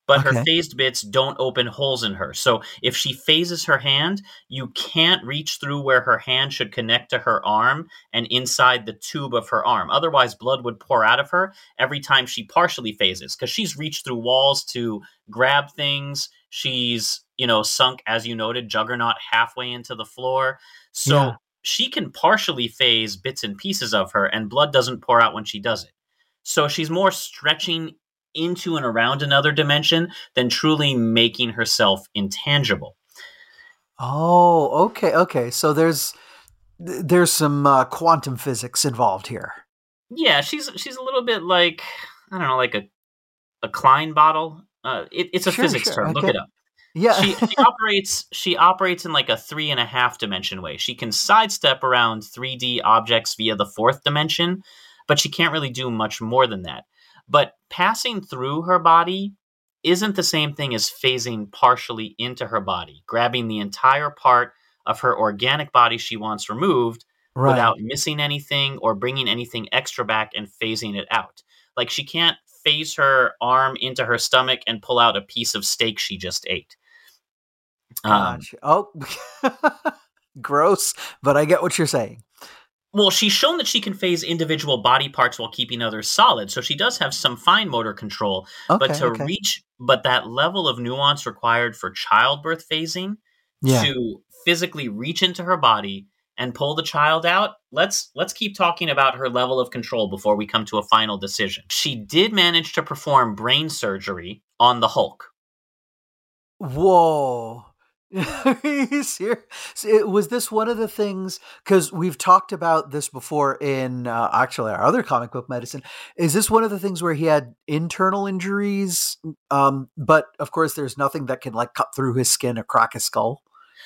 but okay. her phased bits don't open holes in her. So if she phases her hand, you can't reach through where her hand should connect to her arm and inside the tube of her arm. Otherwise, blood would pour out of her every time she partially phases because she's reached through walls to grab things. She's, you know, sunk, as you noted, Juggernaut halfway into the floor. So yeah. she can partially phase bits and pieces of her, and blood doesn't pour out when she does it. So she's more stretching into and around another dimension than truly making herself intangible. Oh, okay, okay. So there's there's some uh, quantum physics involved here. Yeah, she's she's a little bit like I don't know, like a a Klein bottle. Uh, it, it's a sure, physics sure. term. Okay. Look it up. Yeah, she, she operates. She operates in like a three and a half dimension way. She can sidestep around 3D objects via the fourth dimension, but she can't really do much more than that. But passing through her body isn't the same thing as phasing partially into her body, grabbing the entire part of her organic body she wants removed right. without missing anything or bringing anything extra back and phasing it out. Like she can't phase her arm into her stomach and pull out a piece of steak she just ate. Um, oh, gross, but I get what you're saying. Well, she's shown that she can phase individual body parts while keeping others solid, so she does have some fine motor control. Okay, but to okay. reach, but that level of nuance required for childbirth phasing yeah. to physically reach into her body and pull the child out let's let's keep talking about her level of control before we come to a final decision she did manage to perform brain surgery on the hulk whoa. Was this one of the things? Because we've talked about this before in uh, actually our other comic book medicine. Is this one of the things where he had internal injuries? Um, but of course, there's nothing that can like cut through his skin or crack his skull.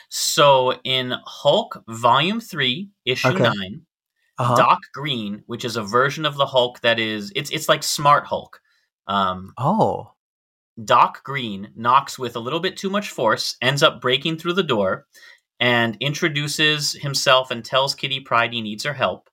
So in Hulk Volume Three, Issue okay. 9 uh-huh. Doc Green, which is a version of the Hulk that is it's it's like Smart Hulk. Um, oh, Doc Green knocks with a little bit too much force, ends up breaking through the door, and introduces himself and tells Kitty Pryde he needs her help.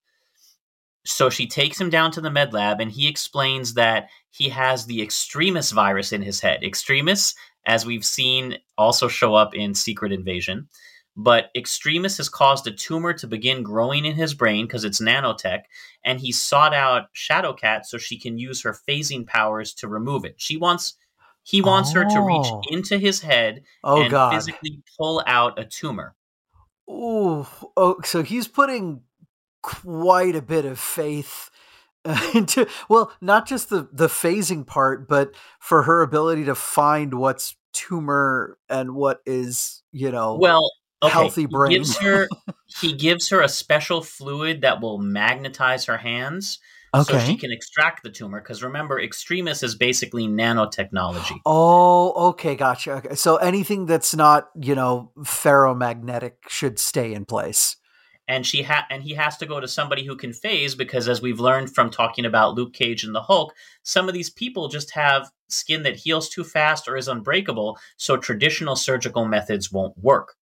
So she takes him down to the med lab, and he explains that he has the extremis virus in his head. Extremis, as we've seen, also show up in Secret Invasion. But extremis has caused a tumor to begin growing in his brain because it's nanotech, and he sought out Shadowcat so she can use her phasing powers to remove it. She wants he wants oh. her to reach oh. into his head oh, and God. physically pull out a tumor. Ooh, oh, so he's putting quite a bit of faith into well, not just the the phasing part, but for her ability to find what's tumor and what is, you know, well, okay. healthy brain. He gives her he gives her a special fluid that will magnetize her hands So she can extract the tumor because remember, Extremis is basically nanotechnology. Oh, okay, gotcha. Okay. So anything that's not, you know, ferromagnetic should stay in place. And she ha- and he has to go to somebody who can phase because as we've learned from talking about Luke Cage and the Hulk, some of these people just have skin that heals too fast or is unbreakable, so traditional surgical methods won't work.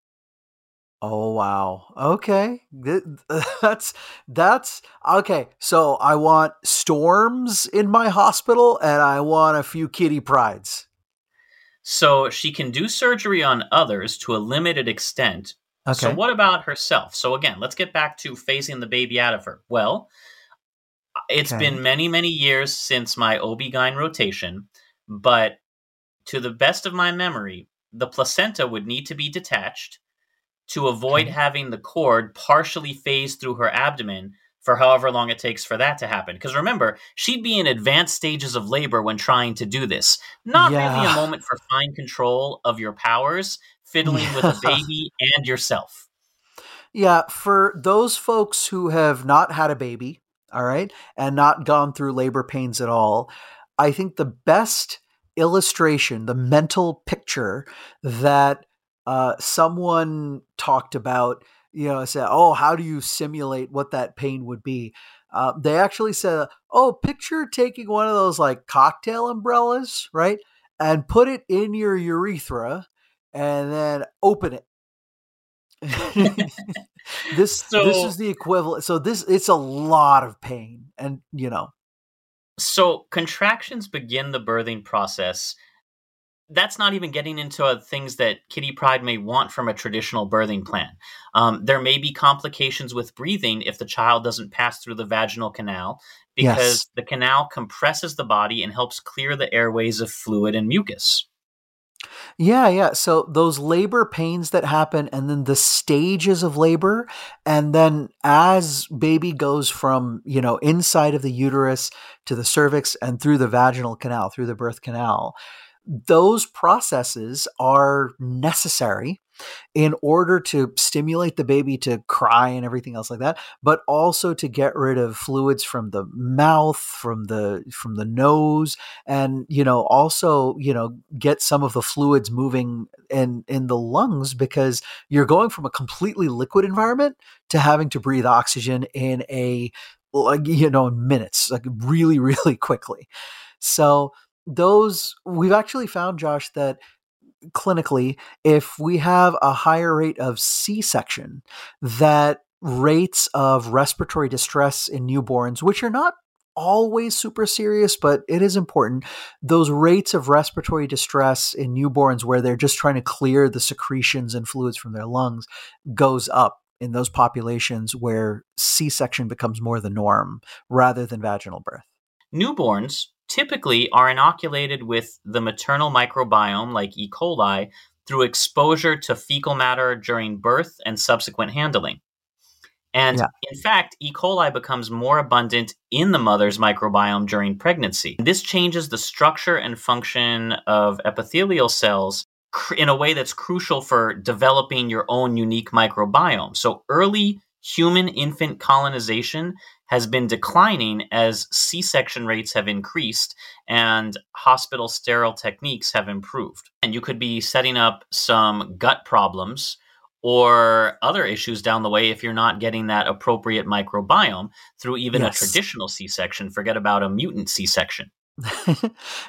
Oh wow. Okay. That's that's okay. So I want storms in my hospital and I want a few Kitty Prydes. So she can do surgery on others to a limited extent. Okay. So what about herself? So again, let's get back to phasing the baby out of her. Well, it's Okay. been many, many years since my OB-GYN rotation, but to the best of my memory, the placenta would need to be detached to avoid Okay. having the cord partially phased through her abdomen for however long it takes for that to happen. Because remember, she'd be in advanced stages of labor when trying to do this. Not really a moment for fine control of your powers, fiddling with a baby and yourself. Yeah, for those folks who have not had a baby, all right, and not gone through labor pains at all, I think the best illustration, the mental picture that uh, someone talked about, you know, I said, "Oh, how do you simulate what that pain would be?" Uh, they actually said, "Oh, picture taking one of those like cocktail umbrellas, right, and put it in your urethra, and then open it." this this is the equivalent. So this it's a lot of pain, and you know, So contractions begin the birthing process. That's not even getting into uh, things that Kitty Pryde may want from a traditional birthing plan. Um, there may be complications with breathing if the child doesn't pass through the vaginal canal because Yes. the canal compresses the body and helps clear the airways of fluid and mucus. Yeah, yeah. So those labor pains that happen, and then the stages of labor, and then as baby goes from, you know, inside of the uterus to the cervix and through the vaginal canal, through the birth canal, those processes are necessary in order to stimulate the baby to cry and everything else like that but also to get rid of fluids from the mouth from the from the nose and you know also you know get some of the fluids moving in in the lungs because you're going from a completely liquid environment to having to breathe oxygen in a like you know in minutes like really really quickly. So those we've actually found josh that clinically if we have a higher rate of c-section that rates of respiratory distress in newborns which are not always super serious but it is important those rates of respiratory distress in newborns where they're just trying to clear the secretions and fluids from their lungs goes up in those populations where c-section becomes more the norm rather than vaginal birth. Newborns typically are inoculated with the maternal microbiome, like E. coli, through exposure to fecal matter during birth and subsequent handling. And Yeah. in fact, E. coli becomes more abundant in the mother's microbiome during pregnancy. This changes the structure and function of epithelial cells cr- in a way that's crucial for developing your own unique microbiome. So early human infant colonization has been declining as C section rates have increased and hospital sterile techniques have improved. And you could be setting up some gut problems or other issues down the way if you're not getting that appropriate microbiome through even Yes. a traditional C section. Forget about a mutant C section.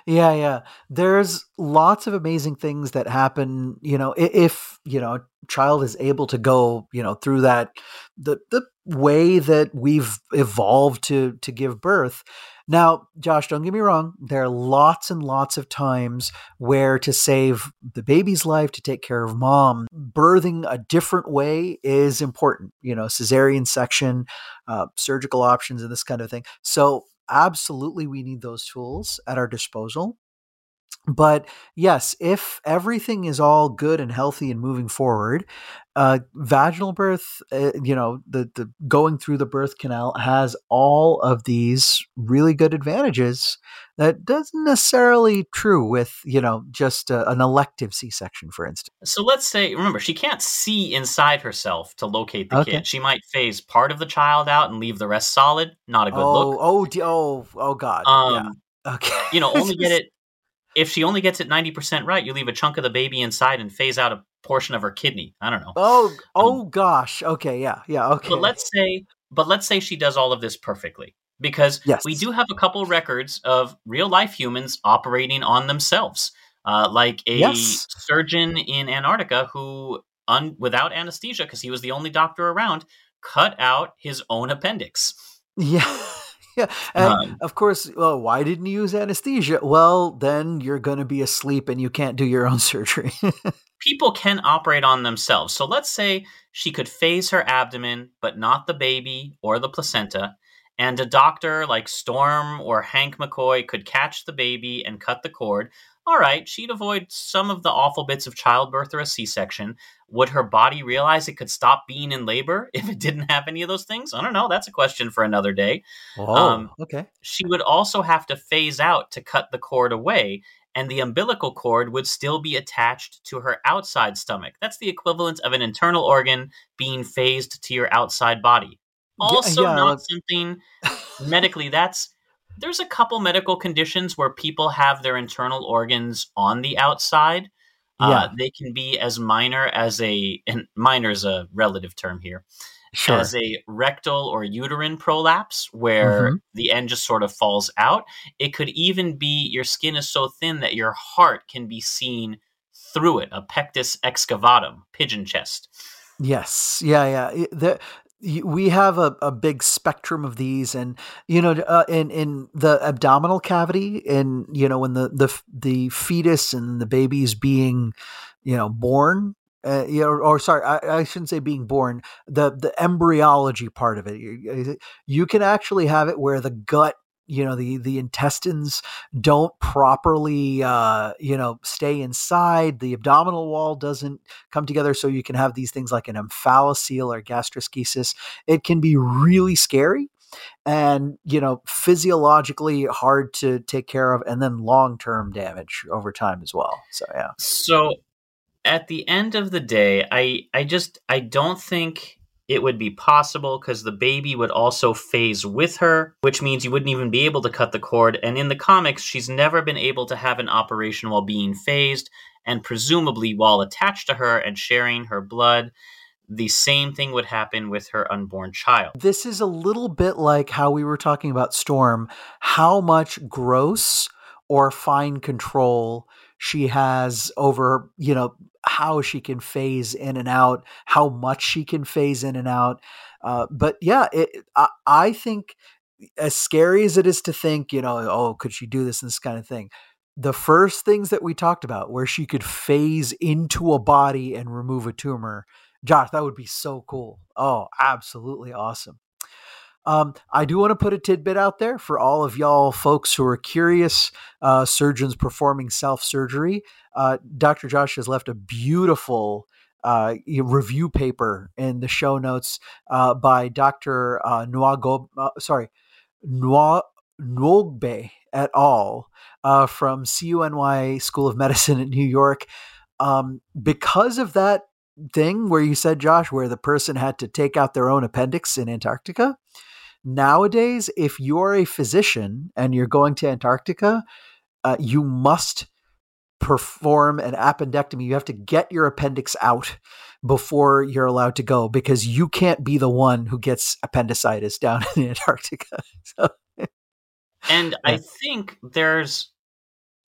yeah, yeah. There's lots of amazing things that happen, you know, if, you know, a child is able to go, you know, through that the the way that we've evolved to to give birth. Now, Josh, don't get me wrong, there are lots and lots of times where to save the baby's life, to take care of mom, birthing a different way is important, you know, cesarean section, uh, surgical options and this kind of thing. So absolutely we need those tools at our disposal but yes, if everything is all good and healthy and moving forward, uh, vaginal birth, uh, you know, the the going through the birth canal has all of these really good advantages that doesn't necessarily true with you know just a, an elective C-section, for instance. So let's say, remember, she can't see inside herself to locate the Okay. kid. She might phase part of the child out and leave the rest solid. Not a good oh, look. oh, oh, oh, God. Um, yeah. Okay. you know, only get it if she only gets it ninety percent right. You leave a chunk of the baby inside and phase out a portion of her kidney. I don't know. Oh, oh gosh. Okay. Yeah. Yeah. Okay. But let's say, but let's say she does all of this perfectly, because Yes. we do have a couple records of real life humans operating on themselves, uh, like a Yes. surgeon in Antarctica who, un- without anesthesia, because he was the only doctor around, cut out his own appendix. Yeah. Yeah. And Um, of course, well, why didn't you use anesthesia? Well, then you're going to be asleep and you can't do your own surgery. people can operate on themselves. So let's say she could phase her abdomen, but not the baby or the placenta. And a doctor like Storm or Hank McCoy could catch the baby and cut the cord. All right, she'd avoid some of the awful bits of childbirth or a C section. Would her body realize it could stop being in labor if it didn't have any of those things? I don't know. That's a question for another day. oh, Um, okay. She would also have to phase out to cut the cord away, and the umbilical cord would still be attached to her outside stomach. That's the equivalent of an internal organ being phased to your outside body. Also, yeah, not something medically that's. There's a couple medical conditions where people have their internal organs on the outside. Yeah. Uh, they can be as minor as a, and minor is a relative term here, Sure. as a rectal or uterine prolapse where Mhm. the end just sort of falls out. It could even be your skin is so thin that your heart can be seen through it, a pectus excavatum, pigeon chest. Yes. Yeah. Yeah. It- the- y- we have a, a big spectrum of these and you know uh, in in the abdominal cavity and you know when the the the fetus and the baby's being you know born uh, you know, or sorry I, I shouldn't say being born the the embryology part of it you, you can actually have it where the gut you know the the intestines don't properly uh you know stay inside the abdominal wall doesn't come together so you can have these things like an omphalocele or gastroschisis. It can be really scary and you know physiologically hard to take care of and then long-term damage over time as well so yeah. So at the end of the day, I I just I don't think it would be possible because the baby would also phase with her, which means you wouldn't even be able to cut the cord. And in the comics, she's never been able to have an operation while being phased, and presumably while attached to her and sharing her blood. The same thing would happen with her unborn child. this is a little bit like how we were talking about storm how much gross or fine control she has over you know how she can phase in and out how much she can phase in and out uh, but yeah it, I, I think as scary as it is to think you know oh could she do this and this kind of thing the first things that we talked about where she could phase into a body and remove a tumor josh that would be so cool. Oh absolutely awesome um, I do want to put a tidbit out there for all of y'all folks who are curious uh, surgeons performing self surgery. Uh, Dr. Josh has left a beautiful uh, review paper in the show notes uh, by Dr. Uh, Nwago, uh, sorry, Nwa, Nwogbe et al. Uh, from CUNY School of Medicine in New York. Um, because of that thing where you said, Josh, where the person had to take out their own appendix in Antarctica, nowadays, if you're a physician and you're going to Antarctica, uh, you must perform an appendectomy. You have to get your appendix out before you're allowed to go because you can't be the one who gets appendicitis down in Antarctica. So, And I think there's,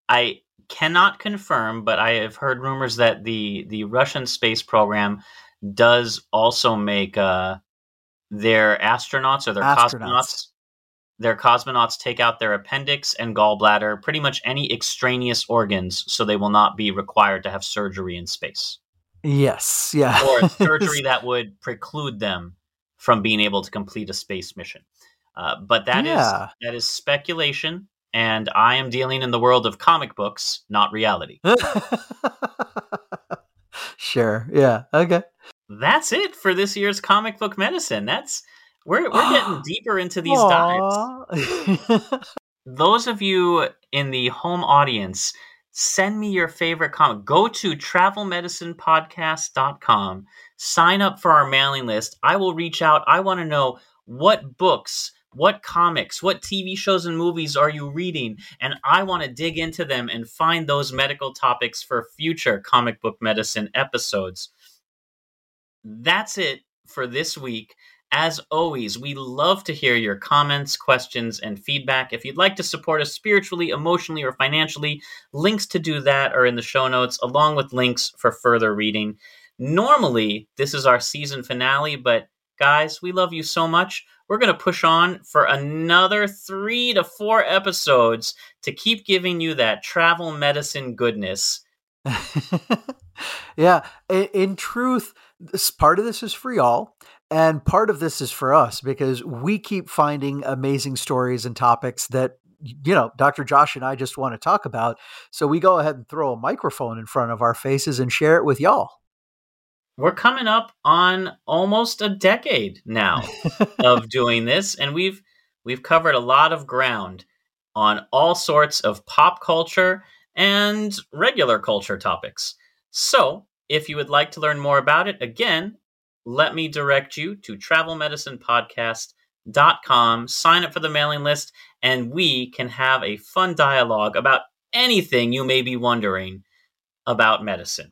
I cannot confirm, but I have heard rumors that the the Russian space program does also make uh, their astronauts or their Astronauts. cosmonauts. Their cosmonauts take out their appendix and gallbladder, pretty much any extraneous organs, so they will not be required to have surgery in space yes, yeah. or surgery that would preclude them from being able to complete a space mission. Uh, but that is Yeah. that is speculation. and I am dealing in the world of comic books, not reality. sure. Yeah. Okay. That's it for this year's comic book medicine. That's we're we're ah. getting deeper into these dives. dives. Those of you in the home audience, send me your favorite comic. Go to travelmedicinepodcast.com. Sign up for our mailing list. I will reach out. I want to know what books, what comics, what TV shows and movies are you reading? And I want to dig into them and find those medical topics for future comic book medicine episodes. That's it for this week. As always, we love to hear your comments, questions, and feedback. If you'd like to support us spiritually, emotionally, or financially, links to do that are in the show notes, along with links for further reading. Normally, this is our season finale, but guys, we love you so much. We're going to push on for another three to four episodes to keep giving you that travel medicine goodness. yeah. In, in truth, this, part of this is for y'all. And part of this is for us because we keep finding amazing stories and topics that, you know, Dr. Josh and I just want to talk about. So we go ahead and throw a microphone in front of our faces and share it with y'all. We're coming up on almost a decade now of doing this, and we've we've covered a lot of ground on all sorts of pop culture and regular culture topics. So, if you would like to learn more about it, again, let me direct you to travelmedicinepodcast.com. Sign up for the mailing list, and we can have a fun dialogue about anything you may be wondering about medicine.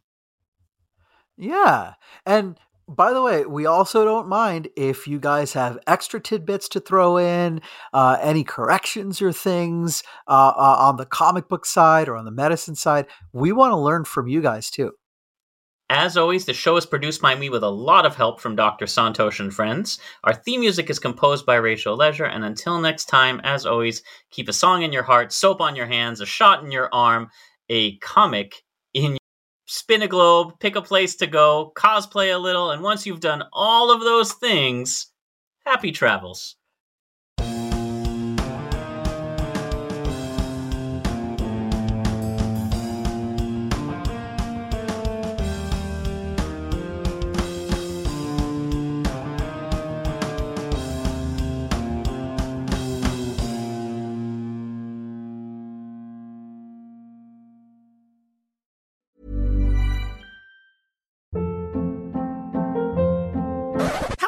Yeah. And by the way, we also don't mind if you guys have extra tidbits to throw in, uh, any corrections or things uh, uh, on the comic book side or on the medicine side. We want to learn from you guys too. As always, the show is produced by me with a lot of help from Dr. Santhosh and friends. Our theme music is composed by Rachel Leisure, and until next time, as always, keep a song in your heart, soap on your hands, a shot in your arm, a comic in your spin a globe, pick a place to go, cosplay a little, and once you've done all of those things, happy travels.